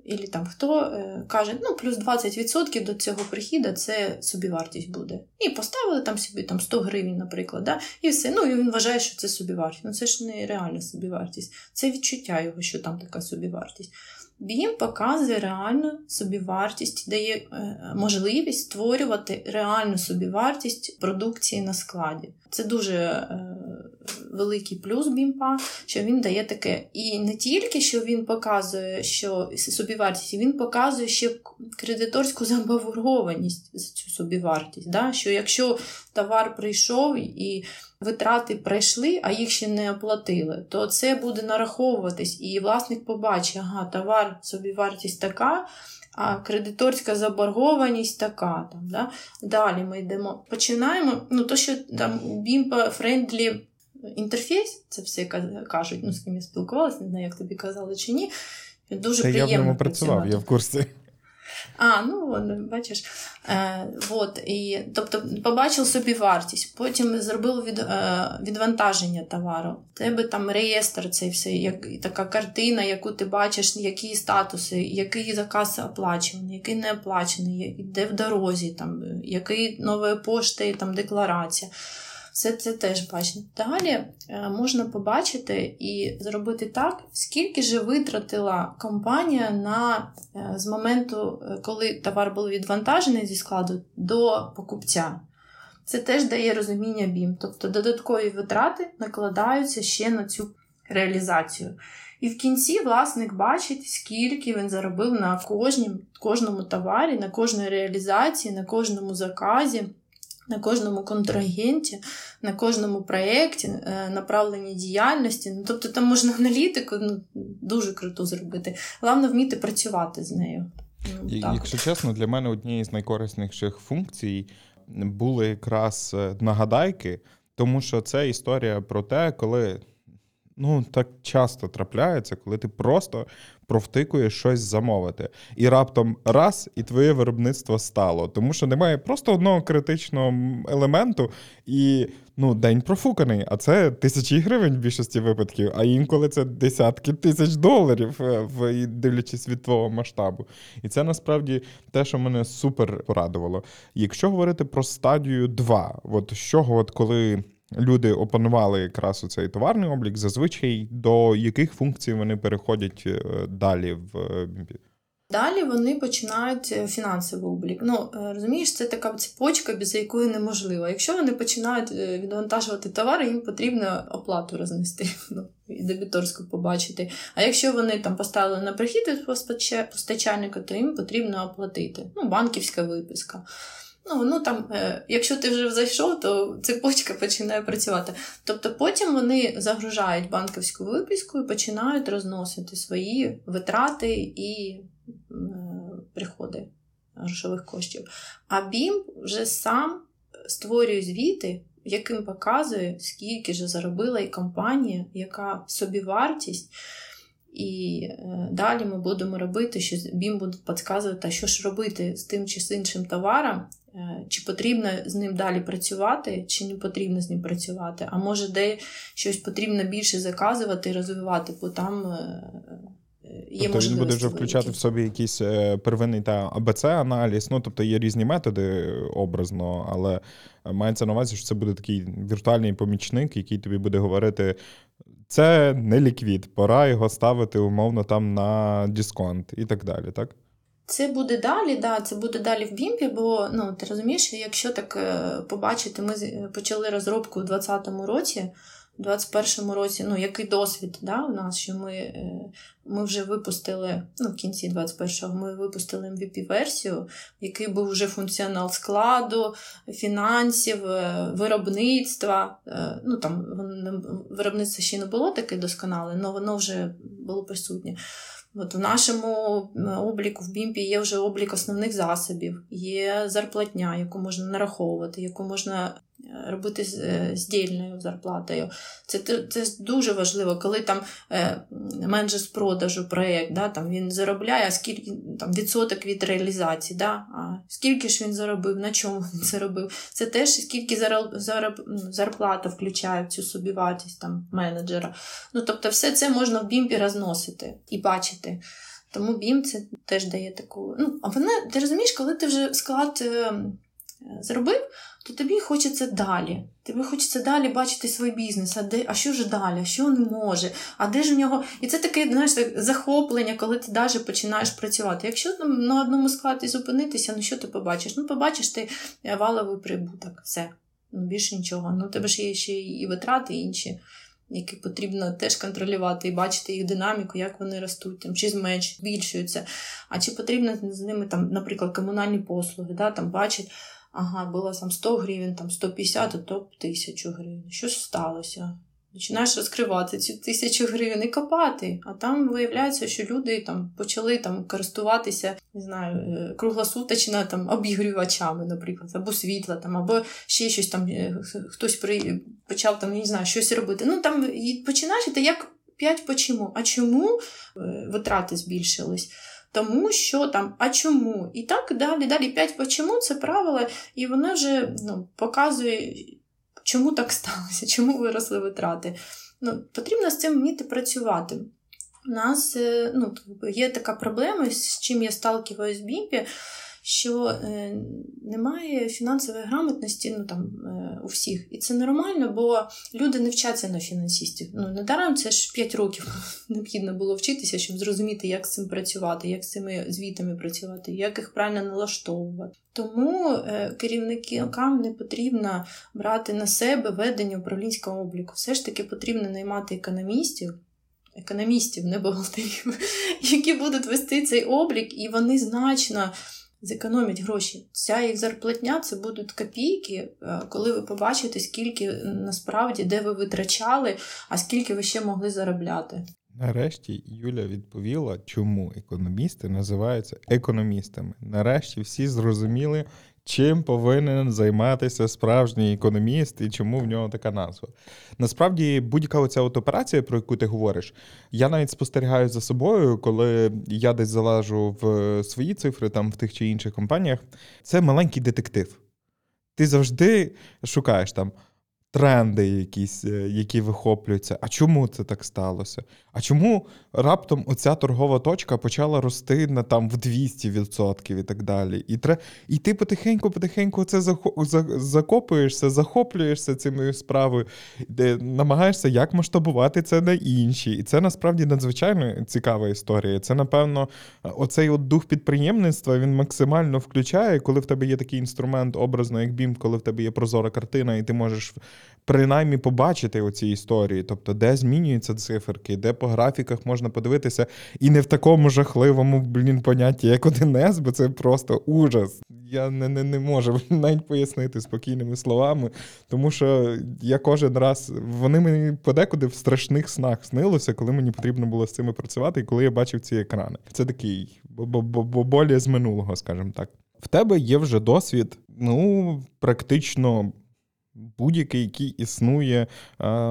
Ілі там хто е, каже, ну, плюс 20% до цього прихіда це собівартість буде. І поставили там собі там 100 гривень, наприклад, да? і все. Ну, і він вважає, що це собівартість. Ну це ж не реальна собівартість, це відчуття його, що там така собівартість. Він показує реальну собівартість, дає е, можливість створювати реальну собівартість продукції на складі. Це дуже е, великий плюс бімпа, що він дає таке. І не тільки що він показує, що собівартість, він показує ще кредиторську заборгованість за цю собівартість. Да? Що якщо товар прийшов і витрати пройшли, а їх ще не оплатили, то це буде нараховуватись, і власник побачить, ага, товар собівартість така. А кредиторська заборгованість така. Там, да? Далі ми йдемо. Починаємо. Ну, то, що там бімпа friendly інтерфейс, це все кажуть, ну з ким я спілкувалася, не знаю, як тобі казали чи ні. Дуже Та приємно. Я в ньому працював, я в курсі. А, ну бачиш. Е, вот, і, Тобто побачив собівартість, потім зробив від, е, відвантаження товару. Тебе там реєстр, цей все, як, така картина, яку ти бачиш, які статуси, який заказ оплачений, який не оплачений, де в дорозі, там, який нової пошти, там декларація. Все це теж бачить. Далі е, можна побачити і зробити так, скільки ж витратила компанія на е, з моменту, е, коли товар був відвантажений зі складу до покупця. Це теж дає розуміння BIM. Тобто додаткові витрати накладаються ще на цю реалізацію. І в кінці власник бачить, скільки він заробив на кожнім, кожному товарі, на кожній реалізації, на кожному заказі на кожному контрагенті, на кожному проєкті, е, направленні діяльності. Ну, Тобто там можна аналітику ну, дуже круто зробити. Головне вміти працювати з нею. Ну, так. Якщо чесно, для мене однією з найкорисніших функцій були якраз е, нагадайки, тому що це історія про те, коли. Ну, так часто трапляється, коли ти просто провтикуєш щось замовити. І раптом раз, і твоє виробництво стало. Тому що немає просто одного критичного елементу, і ну, день профуканий. А це тисячі гривень в більшості випадків, а інколи це десятки тисяч доларів, е, дивлячись від твого масштабу. І це насправді те, що мене супер порадувало. Якщо говорити про стадію 2, от з чого, от коли люди опанували якраз цей товарний облік, зазвичай до яких функцій вони переходять е, далі в? Е, далі вони починають е, фінансовий облік. Ну розумієш, це така цепочка, без якої неможливо. Якщо вони починають відвантажувати товари, їм потрібно оплату рознести ну, і дебіторську побачити. А якщо вони там поставили на прихід від постачальника, то їм потрібно оплатити. Ну, банківська виписка. Ну, ну там, е, Якщо ти вже зайшов, то цепочка починає працювати. Тобто потім вони загружають банківську виписку і починають розносити свої витрати і е, приходи грошових коштів. А BIM вже сам створює звіти, яким показує, скільки ж заробила і компанія, яка собівартість. І е, далі ми будемо робити, що BIM буде підказувати, що ж робити з тим чи з іншим товаром, чи потрібно з ним далі працювати, чи не потрібно з ним працювати. А може, де щось потрібно більше заказувати і розвивати, бо там. Е, є тобто він буде вже включати в собі якийсь первинний та АБЦ-аналіз. Ну, тобто є різні методи образно, але мається на увазі, що це буде такий віртуальний помічник, який тобі буде говорити, це не ліквід, пора його ставити умовно там на дисконт і так далі, так? Це буде далі, да, це буде далі в бімпі, бо ну ти розумієш, якщо так е, побачити, ми почали розробку у 2020 році. У 2021 році, ну, який досвід да, у нас, що ми е, ми вже випустили, ну, в кінці 21-го ми випустили MVP-версію, який був вже функціонал складу, фінансів, е, виробництва. Е, ну, там Виробництво ще не було таке досконале, але воно вже було присутнє. От В нашому обліку в БІМПі є вже облік основних засобів, є зарплатня, яку можна нараховувати, яку можна робити е, здільною зарплатою. Це це дуже важливо, коли там е, менеджер з продажу проєкт, да, там він заробляє, а скільки там відсоток від реалізації, да, а скільки ж він заробив, на чому він заробив. Це теж скільки ну, зарплата включає в цю собівартість там, менеджера. Ну, Тобто, все це можна в бімпі розносити і бачити. Тому бім це теж дає таку. Ну, а вона, ти розумієш, коли ти вже склад. Ем, зробив, то тобі хочеться далі. Тобі хочеться далі бачити свій бізнес, а де, а що ж далі, а що він може, а де ж в нього. І це таке знаєш, захоплення, коли ти навіть починаєш працювати. Якщо там на одному складі зупинитися, ну що ти побачиш? Ну, побачиш ти валовий прибуток, все. Ну, Більше нічого. Ну, тебе ж є ще і витрати інші. Які потрібно теж контролювати і бачити їх динаміку, як вони ростуть, там, чи зменшують, збільшуються. А чи потрібно з ними, там, наприклад, комунальні послуги, да, там бачить, ага, було там 100 гривень, там 150, а то 1000 гривень. Що сталося? Починаєш розкривати цю тисячу гривень і копати. А там виявляється, що люди там почали там користуватися, не знаю, е, круглосуточно там обігрівачами, наприклад, або світла, там, або ще щось там е, хтось при почав там, не знаю, щось робити. Ну там і починаєш, це як п'ять почому. А чому е, витрати збільшились? Тому що там, а чому? І так далі, далі. П'ять по чому це правила, і вона вже ну, показує, чому так сталося, чому виросли витрати. Ну, Потрібно з цим вміти працювати. У нас е, ну, є така проблема, з чим я сталкиваюсь в БІМПі що е, немає фінансової грамотності ну, там, е, у всіх. І це нормально, бо люди не вчаться на фінансистів. Ну, Недаром це ж 5 років необхідно було вчитися, щоб зрозуміти, як з цим працювати, як з цими звітами працювати, як їх правильно налаштовувати. Тому е, керівникам не потрібно брати на себе ведення управлінського обліку. Все ж таки потрібно наймати економістів. Економістів, не бухгалтерів, які будуть вести цей облік, і вони значно зекономять гроші. Ця їх зарплатня це будуть копійки, е, коли ви побачите, скільки насправді де ви витрачали, а скільки ви ще могли заробляти. Нарешті Юля відповіла, чому економісти називаються економістами. Нарешті всі зрозуміли, чим повинен займатися справжній економіст і чому в нього така назва. Насправді, будь-яка оця от операція, про яку ти говориш, я навіть спостерігаю за собою, коли я десь залажу в свої цифри там в тих чи інших компаніях. Це маленький детектив. Ти завжди шукаєш там тренди, якісь, е, які вихоплюються. А чому це так сталося? А чому раптом оця торгова точка почала рости на там в 200% і так далі? І тре... і ти потихеньку-потихеньку це закопуєшся, захоплюєшся цими справою, де намагаєшся як масштабувати це на інші. І це насправді надзвичайно цікава історія. Це, напевно, оцей от дух підприємництва він максимально включає, коли в тебе є такий інструмент, образно, як BIM, коли в тебе є прозора картина, і ти можеш принаймні побачити оці історії, тобто, де змінюються циферки, де по графіках можна подивитися, і не в такому жахливому блін, понятті, як 1С, бо це просто ужас. Я не не, не можу навіть пояснити спокійними словами, тому що я кожен раз вони мені подекуди в страшних снах снилося, коли мені потрібно було з цими працювати, і коли я бачив ці екрани. Це такий болі з минулого, скажімо так. В тебе є вже досвід, ну, практично будь-який, який існує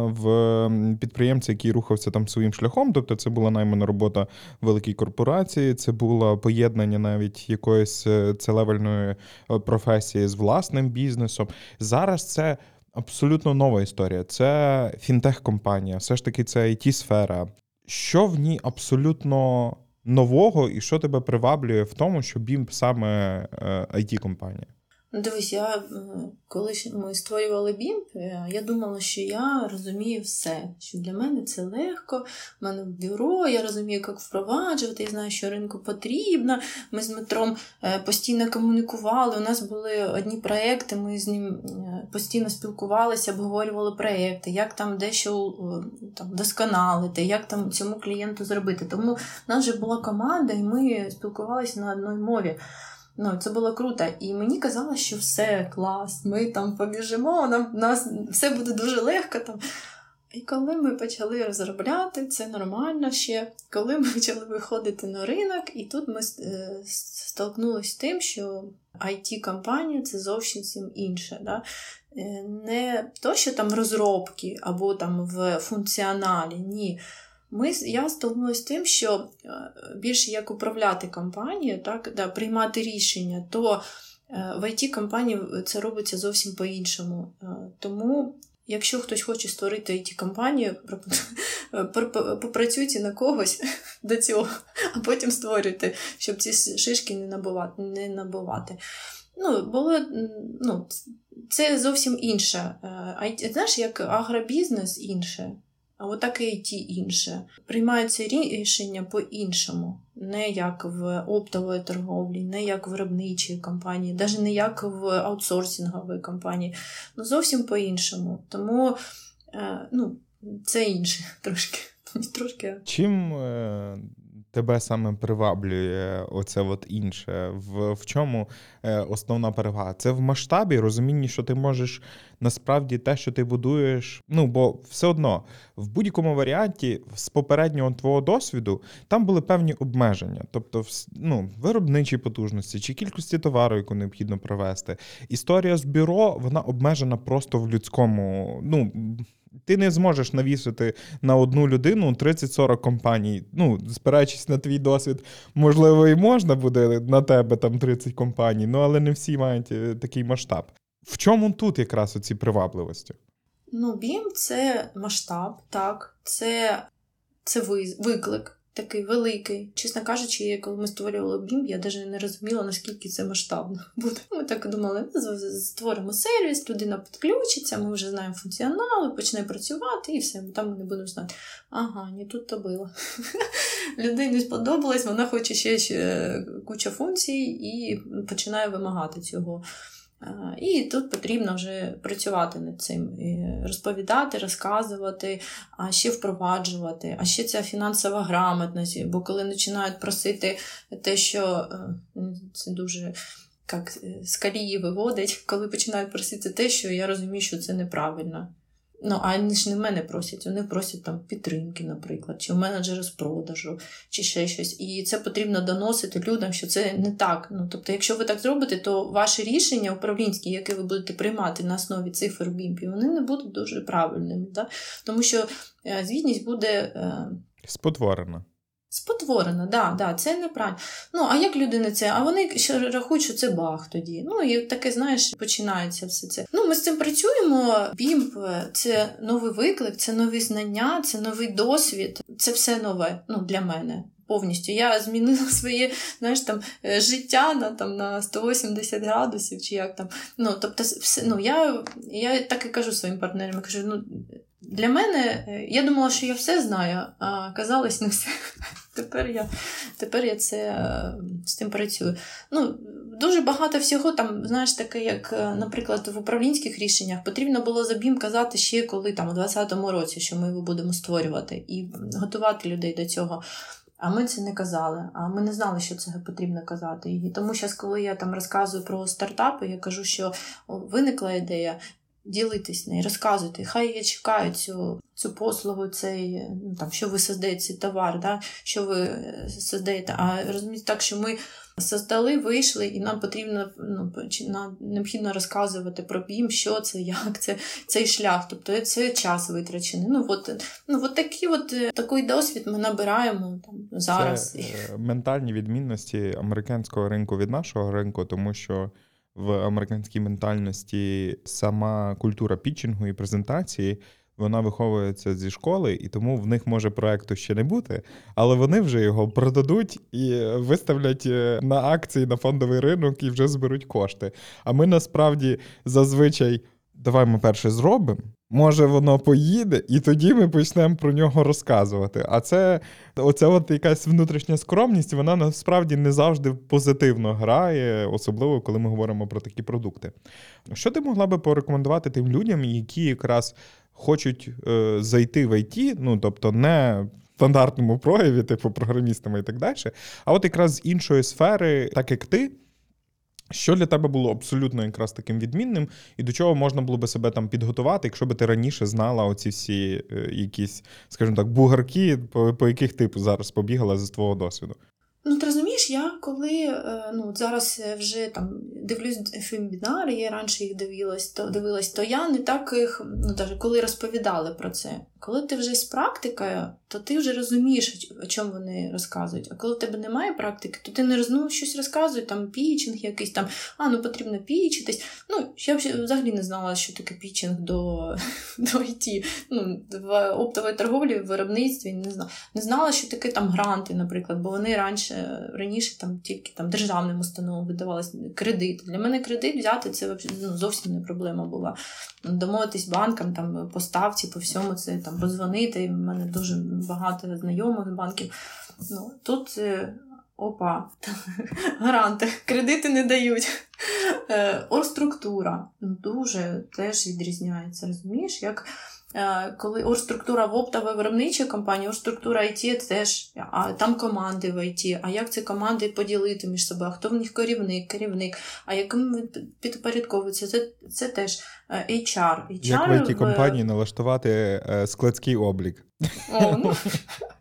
в підприємці, який рухався там своїм шляхом. Тобто, це була наймана робота великій корпорації, це було поєднання навіть якоїсь е, целевельної е, професії з власним бізнесом. Зараз це. Абсолютно нова історія. Це фінтех-компанія, все ж таки, це it сфера Що в ній абсолютно нового, і що тебе приваблює в тому, що BIM саме it е, компанія дивись, я коли ми створювали BIM, е, я думала, що я розумію все. Що для мене це легко, в мене бюро, я розумію, як впроваджувати, я знаю, що ринку потрібно. Ми з Дмитром е, постійно комунікували. У нас були одні проекти, ми з ним е, постійно спілкувалися, обговорювали проекти, як там дещо там, досконалити, як там цьому клієнту зробити. Тому в нас вже була команда, і ми спілкувалися на одній мові. Ну, Це було круто. І мені казалось, що все клас, ми там побіжимо, нам нас все буде дуже легко. там. І коли ми почали розробляти, це нормально ще. Коли ми почали виходити на ринок, і тут ми е, столкнулися з тим, що it компанія це зовсім інше. Да? Е, не то, що там розробки або там в функціоналі, ні. Ми, Я столкнулася з тим, що е, більше як управляти компанією, так, да, приймати рішення, то е, в it компанії це робиться зовсім по-іншому. Е, тому, якщо хтось хоче створити it компанію попрацюйте на когось до цього, а потім створюйте, щоб ці шишки не набувати. Не набувати. Ну, було, ну, Це зовсім інше. Знаєш, як агробізнес інше. А отак і ті інше. Приймаються рішення по-іншому, не як в оптової торговлі, не як в виробничій компанії, навіть не як в аутсорсинговій компанії, ну зовсім по-іншому. Тому е, ну, це інше трошки. трошки. Чим е, тебе саме приваблює оце от інше? В в чому е, основна перевага? Це в масштабі розумінні, що ти можеш насправді те, що ти будуєш. Ну бо все одно в будь-якому варіанті з попереднього твого досвіду там були певні обмеження, тобто ну, виробничі потужності чи кількості товару, яку необхідно провести. Історія з бюро вона обмежена просто в людському. ну, ти не зможеш навісити на одну людину 30-40 компаній. Ну, спираючись на твій досвід, можливо, і можна буде на тебе там 30 компаній, ну але не всі мають е, такий масштаб. В чому тут якраз оці привабливості? Ну, BIM – це масштаб, так, це це виклик такий великий. Чесно кажучи, коли ми створювали BIM, я навіть не розуміла, наскільки це масштабно буде. Ми так думали, «Ну, створимо сервіс, людина підключиться, ми вже знаємо функціонал, почне працювати і все, там ми не будемо знати. Ага, не тут то було. Людині сподобалось, вона хоче ще, ще куча функцій і починає вимагати цього. І тут потрібно вже працювати над цим, розповідати, розказувати, а ще впроваджувати, а ще ця фінансова грамотність, бо коли починають просити те, що е, це дуже як, е, з калії виводить, коли починають просити те, що я розумію, що це неправильно. Ну, а вони ж не мене просять, вони просять там підтримки, наприклад, чи у менеджера з продажу, чи ще щось. І це потрібно доносити людям, що це не так. Ну, Тобто, якщо ви так зробите, то ваші рішення управлінські, які ви будете приймати на основі цифр БІМПі, вони не будуть дуже правильними. Да? Тому що е, звітність буде. Е... Спотворена. Спотворено, да, да, це неправильно. Ну, а як людина це? А вони ще рахують, що це баг тоді. Ну, і таке, знаєш, починається все це. Ну, ми з цим працюємо. Бімп це новий виклик, це нові знання, це новий досвід, це все нове ну, для мене. Повністю я змінила своє знаєш, там, е, життя на там, на 180 градусів, чи як там. Ну, тобто, все, ну, я я так і кажу своїм партнерам, я кажу, ну, для мене, е, я думала, що я все знаю, а казалось не все. Тепер я тепер я це е, з тим працюю. Ну, Дуже багато всього, там, знаєш, таке, як, наприклад, в управлінських рішеннях потрібно було за БІМ казати ще коли там, у 2020 році, що ми його будемо створювати, і готувати людей до цього. А ми це не казали, а ми не знали, що це потрібно казати. І тому зараз, коли я там розказую про стартапи, я кажу, що виникла ідея, ділитись нею, розказуйте. Хай я чекаю цю цю послугу, цей, ну, там, що ви создаєте цей товар, да, що ви е, создаєте. А розумієте так, що ми создали, вийшли, і нам потрібно ну, нам необхідно розказувати про BIM, що це, як це, цей шлях. Тобто це час витрачений. Ну, от, ну, от такі от, е, такий досвід ми набираємо там зараз. Це ментальні відмінності американського ринку від нашого ринку, тому що в американській ментальності сама культура пітчингу і презентації. Вона виховується зі школи, і тому в них може проекту ще не бути, але вони вже його продадуть і виставлять е, на акції на фондовий ринок і вже зберуть кошти. А ми насправді зазвичай давай ми перше зробимо. Може, воно поїде, і тоді ми почнемо про нього розказувати. А це оця от якась внутрішня скромність, вона насправді не завжди позитивно грає, особливо коли ми говоримо про такі продукти. Що ти могла би порекомендувати тим людям, які якраз хочуть е, зайти в ІТ, ну тобто не в стандартному прояві, типу програмістами і так далі, а от якраз з іншої сфери, так як ти. Що для тебе було абсолютно якраз таким відмінним, і до чого можна було би себе там підготувати, якщо би ти раніше знала оці всі е, якісь, скажімо так, бугарки, по, по яких ти зараз побігала з твого досвіду? Ну, ти розумієш, я коли е, ну, зараз вже там дивлюсь вебінари, я раніше їх дивилась, то дивилась, то я не так їх, ну, навіть коли розповідали про це. Коли ти вже з практикою, то ти вже розумієш, о чому вони розказують. А коли в тебе немає практики, то ти не ну, щось розказують, там пічинг якийсь там, а ну потрібно пічитись. Ну, я взагалі не знала, що таке пічинг до до IT. Ну, В оптовій торговлі, в виробництві не знала. Не знала, що таке там гранти, наприклад, бо вони раніше раніше там тільки там державним установам видавалися кредит. Для мене кредит взяти це ну, зовсім не проблема була. Домовитись банкам там по ставці, по всьому це там позвонити. У мене дуже багато знайомих банків. Ну, Тут е, опа, гаранти, кредити не дають. Е, орструктура дуже теж відрізняється. Розумієш, як коли оргструктура в оптовій виробничій компанії, оргструктура IT теж, а там команди в IT, а як ці команди поділити між собою, а хто в них керівник, керівник, а яким підпорядковується, це це теж HR. HR Як в it компанії налаштувати складський облік. О, ну.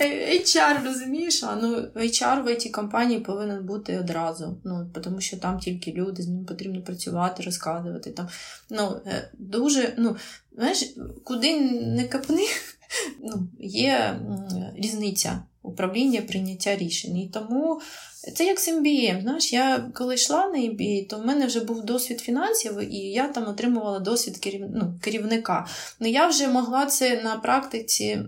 HR, розумієш? А ну HR в it компанії повинен бути одразу. Ну, тому що там тільки люди, з ним потрібно працювати, розказувати. Там, ну, е, Дуже, ну, знаєш, куди не капни, ну, є різниця управління прийняття рішень. І тому це як з MBA. Знаєш, я коли йшла на MBA, то в мене вже був досвід фінансів, і я там отримувала досвід керів... ну, керівника. Ну я вже могла це на практиці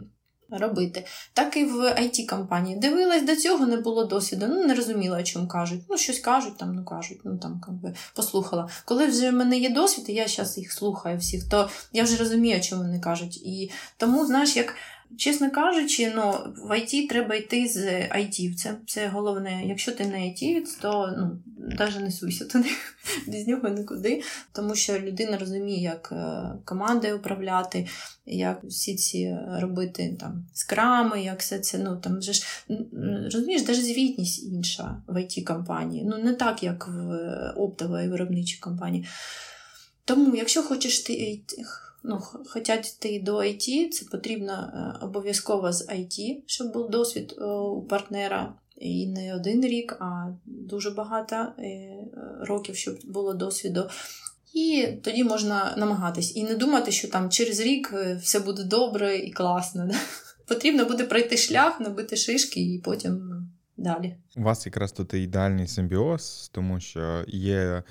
робити. Так і в it компанії Дивилась, до цього не було досвіду, ну не розуміла, о чому кажуть. Ну, щось кажуть, там, ну кажуть, ну там би, послухала. Коли вже в мене є досвід, і я зараз їх слухаю всіх, то я вже розумію, о чому вони кажуть. І тому, знаєш, як. Чесно кажучи, ну, в IT треба йти з IT. Це головне. Якщо ти не IT, то ну, навіть не суйся туди, без нього нікуди. Тому що людина розуміє, як е, командою управляти, як всі ці робити там скрами, як все це. Ну, там вже ж, Розумієш, навіть звітність інша в it компанії Ну, не так, як в оптовій виробничій компанії. Тому, якщо хочеш ти ну, хочуть йти до IT, це потрібно е, обов'язково з IT, щоб був досвід е, у партнера. І не один рік, а дуже багато е, років, щоб було досвіду. І тоді можна намагатись. І не думати, що там через рік все буде добре і класно. Потрібно буде пройти шлях, набити шишки і потім далі. У вас якраз тут ідеальний симбіоз, тому що є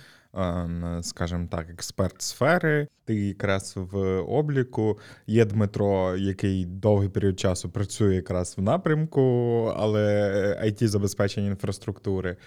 скажімо так, експерт сфери. Ти якраз в обліку. Є Дмитро, який довгий період часу працює якраз в напрямку, але it забезпечення інфраструктури.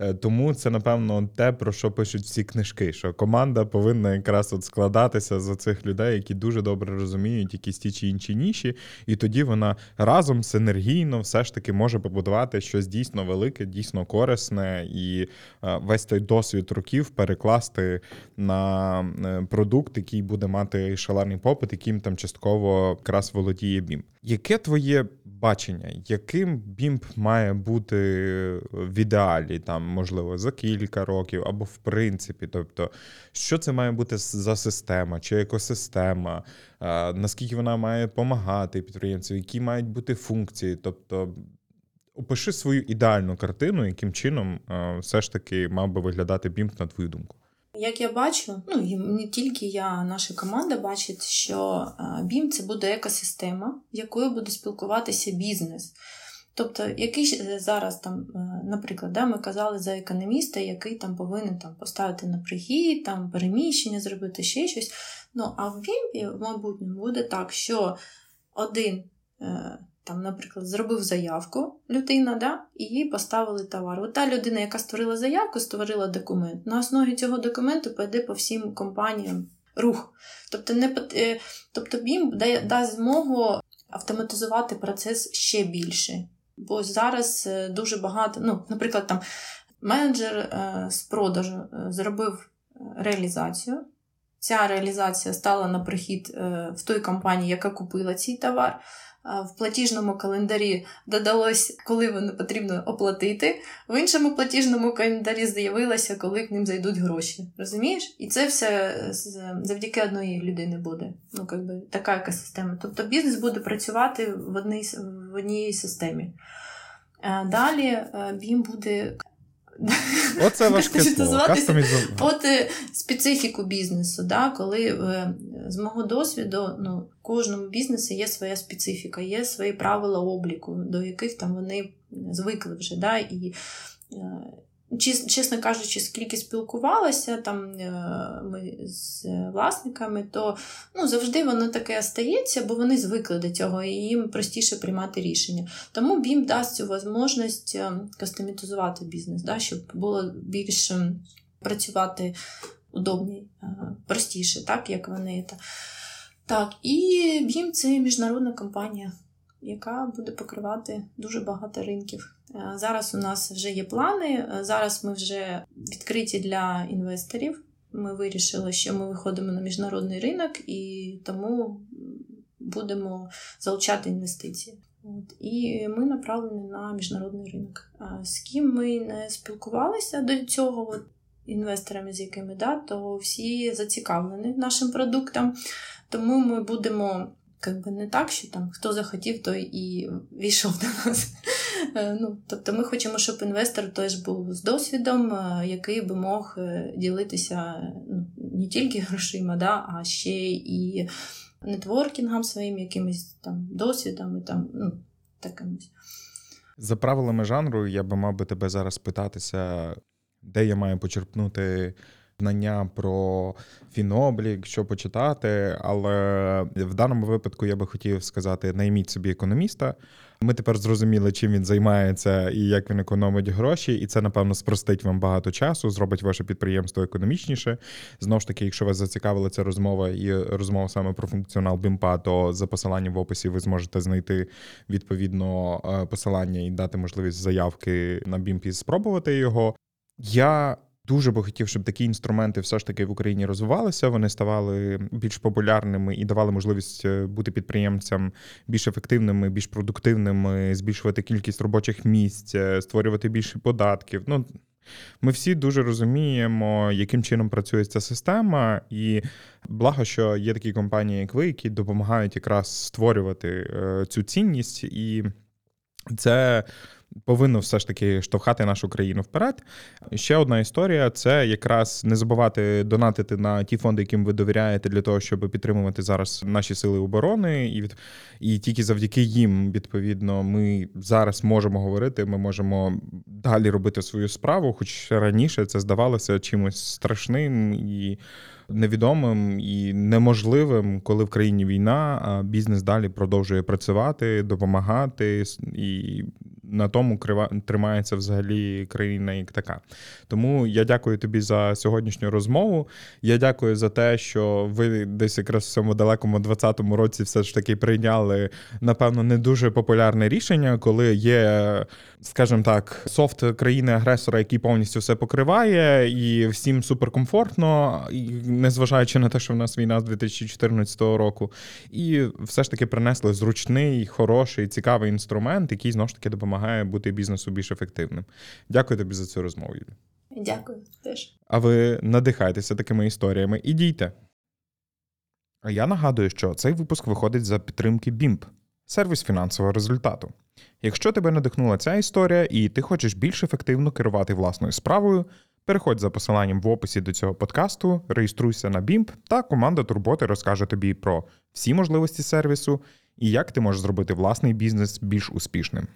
Е, тому це, напевно, те, про що пишуть всі книжки, що команда повинна якраз от складатися з цих людей, які дуже добре розуміють якісь ті чи інші ніші, і тоді вона разом синергійно все ж таки може побудувати щось дійсно велике, дійсно корисне, і е, весь той досвід років перекласти на е, продукт, який буде мати шалений попит, яким там частково якраз володіє BIM. Яке твоє бачення, яким BIM має бути в ідеалі, там можливо за кілька років або в принципі, тобто, що це має бути за система чи екосистема, наскільки вона має допомагати підприємцю, які мають бути функції, тобто. Опиши свою ідеальну картину, яким чином все ж таки мав би виглядати BIM, на твою думку. Як я бачу, ну і не тільки я, наша команда бачить, що BIM це буде екосистема, якою буде спілкуватися бізнес. Тобто, який е, зараз там, е, наприклад, да, ми казали за економіста, який там повинен там поставити на прихід, там переміщення, зробити ще щось. Ну а в BIM, в майбутньому буде так, що один е, там, наприклад, зробив заявку людина, да, і їй поставили товар. От та людина, яка створила заявку, створила документ. На основі цього документу пойде по всім компаніям рух. Тобто, не, тобто BIM дасть змогу автоматизувати процес ще більше. Бо зараз е, дуже багато, ну, наприклад, там менеджер е, з продажу зробив реалізацію. Ця реалізація стала на прихід в той компанії, яка купила цей товар в платіжному календарі додалось, коли воно потрібно оплатити. В іншому платіжному календарі з'явилося, коли к ним зайдуть гроші. Розумієш? І це все завдяки одної людини буде. Ну, якби така екосистема. Тобто бізнес буде працювати в одній в одній системі. Далі він буде Оце важке слово. От е, специфіку бізнесу, да, коли е, з мого досвіду ну, в кожному бізнесі є своя специфіка, є свої правила обліку, до яких там вони звикли вже. Да, і е, чесно кажучи, скільки спілкувалася там е, ми з власниками, то ну, завжди воно таке стається, бо вони звикли до цього, і їм простіше приймати рішення. Тому BIM дасть цю можливість е, кастомізувати бізнес, да, щоб було більше працювати удобніше, простіше, так, як вони. Так, і BIM – це міжнародна компанія яка буде покривати дуже багато ринків. Е, зараз у нас вже є плани. Е, зараз ми вже відкриті для інвесторів. Ми вирішили, що ми виходимо на міжнародний ринок і тому будемо залучати інвестиції. От. І ми направлені на міжнародний ринок. З ким ми не спілкувалися до цього, от, інвесторами, з якими да, то всі зацікавлені нашим продуктом. Тому ми будемо как би не так, що там хто захотів, той і війшов до нас. Е, ну, Тобто ми хочемо, щоб інвестор теж був з досвідом, е, який би мог е, ділитися ну, не тільки грошима, да, а ще і нетворкінгом своїм, якимось там досвідом і там, ну, такимось. За правилами жанру, я би мав би тебе зараз питатися, де я маю почерпнути знання про фіноблік, що почитати. Але в даному випадку я би хотів сказати: найміть собі економіста. Ми тепер зрозуміли, чим він займається і як він економить гроші, і це, напевно, спростить вам багато часу, зробить ваше підприємство економічніше. Знову ж таки, якщо вас зацікавила ця розмова і розмова саме про функціонал БІМПА, то за посиланням в описі ви зможете знайти відповідно е, посилання і дати можливість заявки на BIMP спробувати його. Я Дуже би хотів, щоб такі інструменти все ж таки в Україні розвивалися. Вони ставали більш популярними і давали можливість е, бути підприємцям більш ефективними, більш продуктивними, збільшувати кількість робочих місць, е, створювати більше податків. Ну ми всі дуже розуміємо, яким чином працює ця система, і благо, що є такі компанії, як ви, які допомагають якраз створювати е, цю цінність, і це повинно все ж таки штовхати нашу країну вперед. Ще одна історія це якраз не забувати донатити на ті фонди, яким ви довіряєте, для того, щоб підтримувати зараз наші сили оборони, і від і тільки завдяки їм, відповідно, ми зараз можемо говорити. Ми можемо далі робити свою справу, хоч раніше це здавалося чимось страшним і невідомим і неможливим, коли в країні війна, а бізнес далі продовжує працювати, допомагати і на тому тримається взагалі країна як така. Тому я дякую тобі за сьогоднішню розмову. Я дякую за те, що ви десь якраз в цьому далекому 20-му році все ж таки прийняли, напевно, не дуже популярне рішення, коли є, скажімо так, софт країни-агресора, який повністю все покриває, і всім суперкомфортно, незважаючи на те, що в нас війна з 2014 року, і все ж таки принесли зручний, хороший, цікавий інструмент, який знову ж таки допомагає бути бізнесу більш ефективним. Дякую тобі за цю розмову. Юлі. Дякую теж. А ви надихайтеся такими історіями і дійте. А я нагадую, що цей випуск виходить за підтримки BIMP – сервіс фінансового результату. Якщо тебе надихнула ця історія і ти хочеш більш ефективно керувати власною справою, переходь за посиланням в описі до цього подкасту, реєструйся на BIMP, та команда Турботи розкаже тобі про всі можливості сервісу і як ти можеш зробити власний бізнес більш успішним.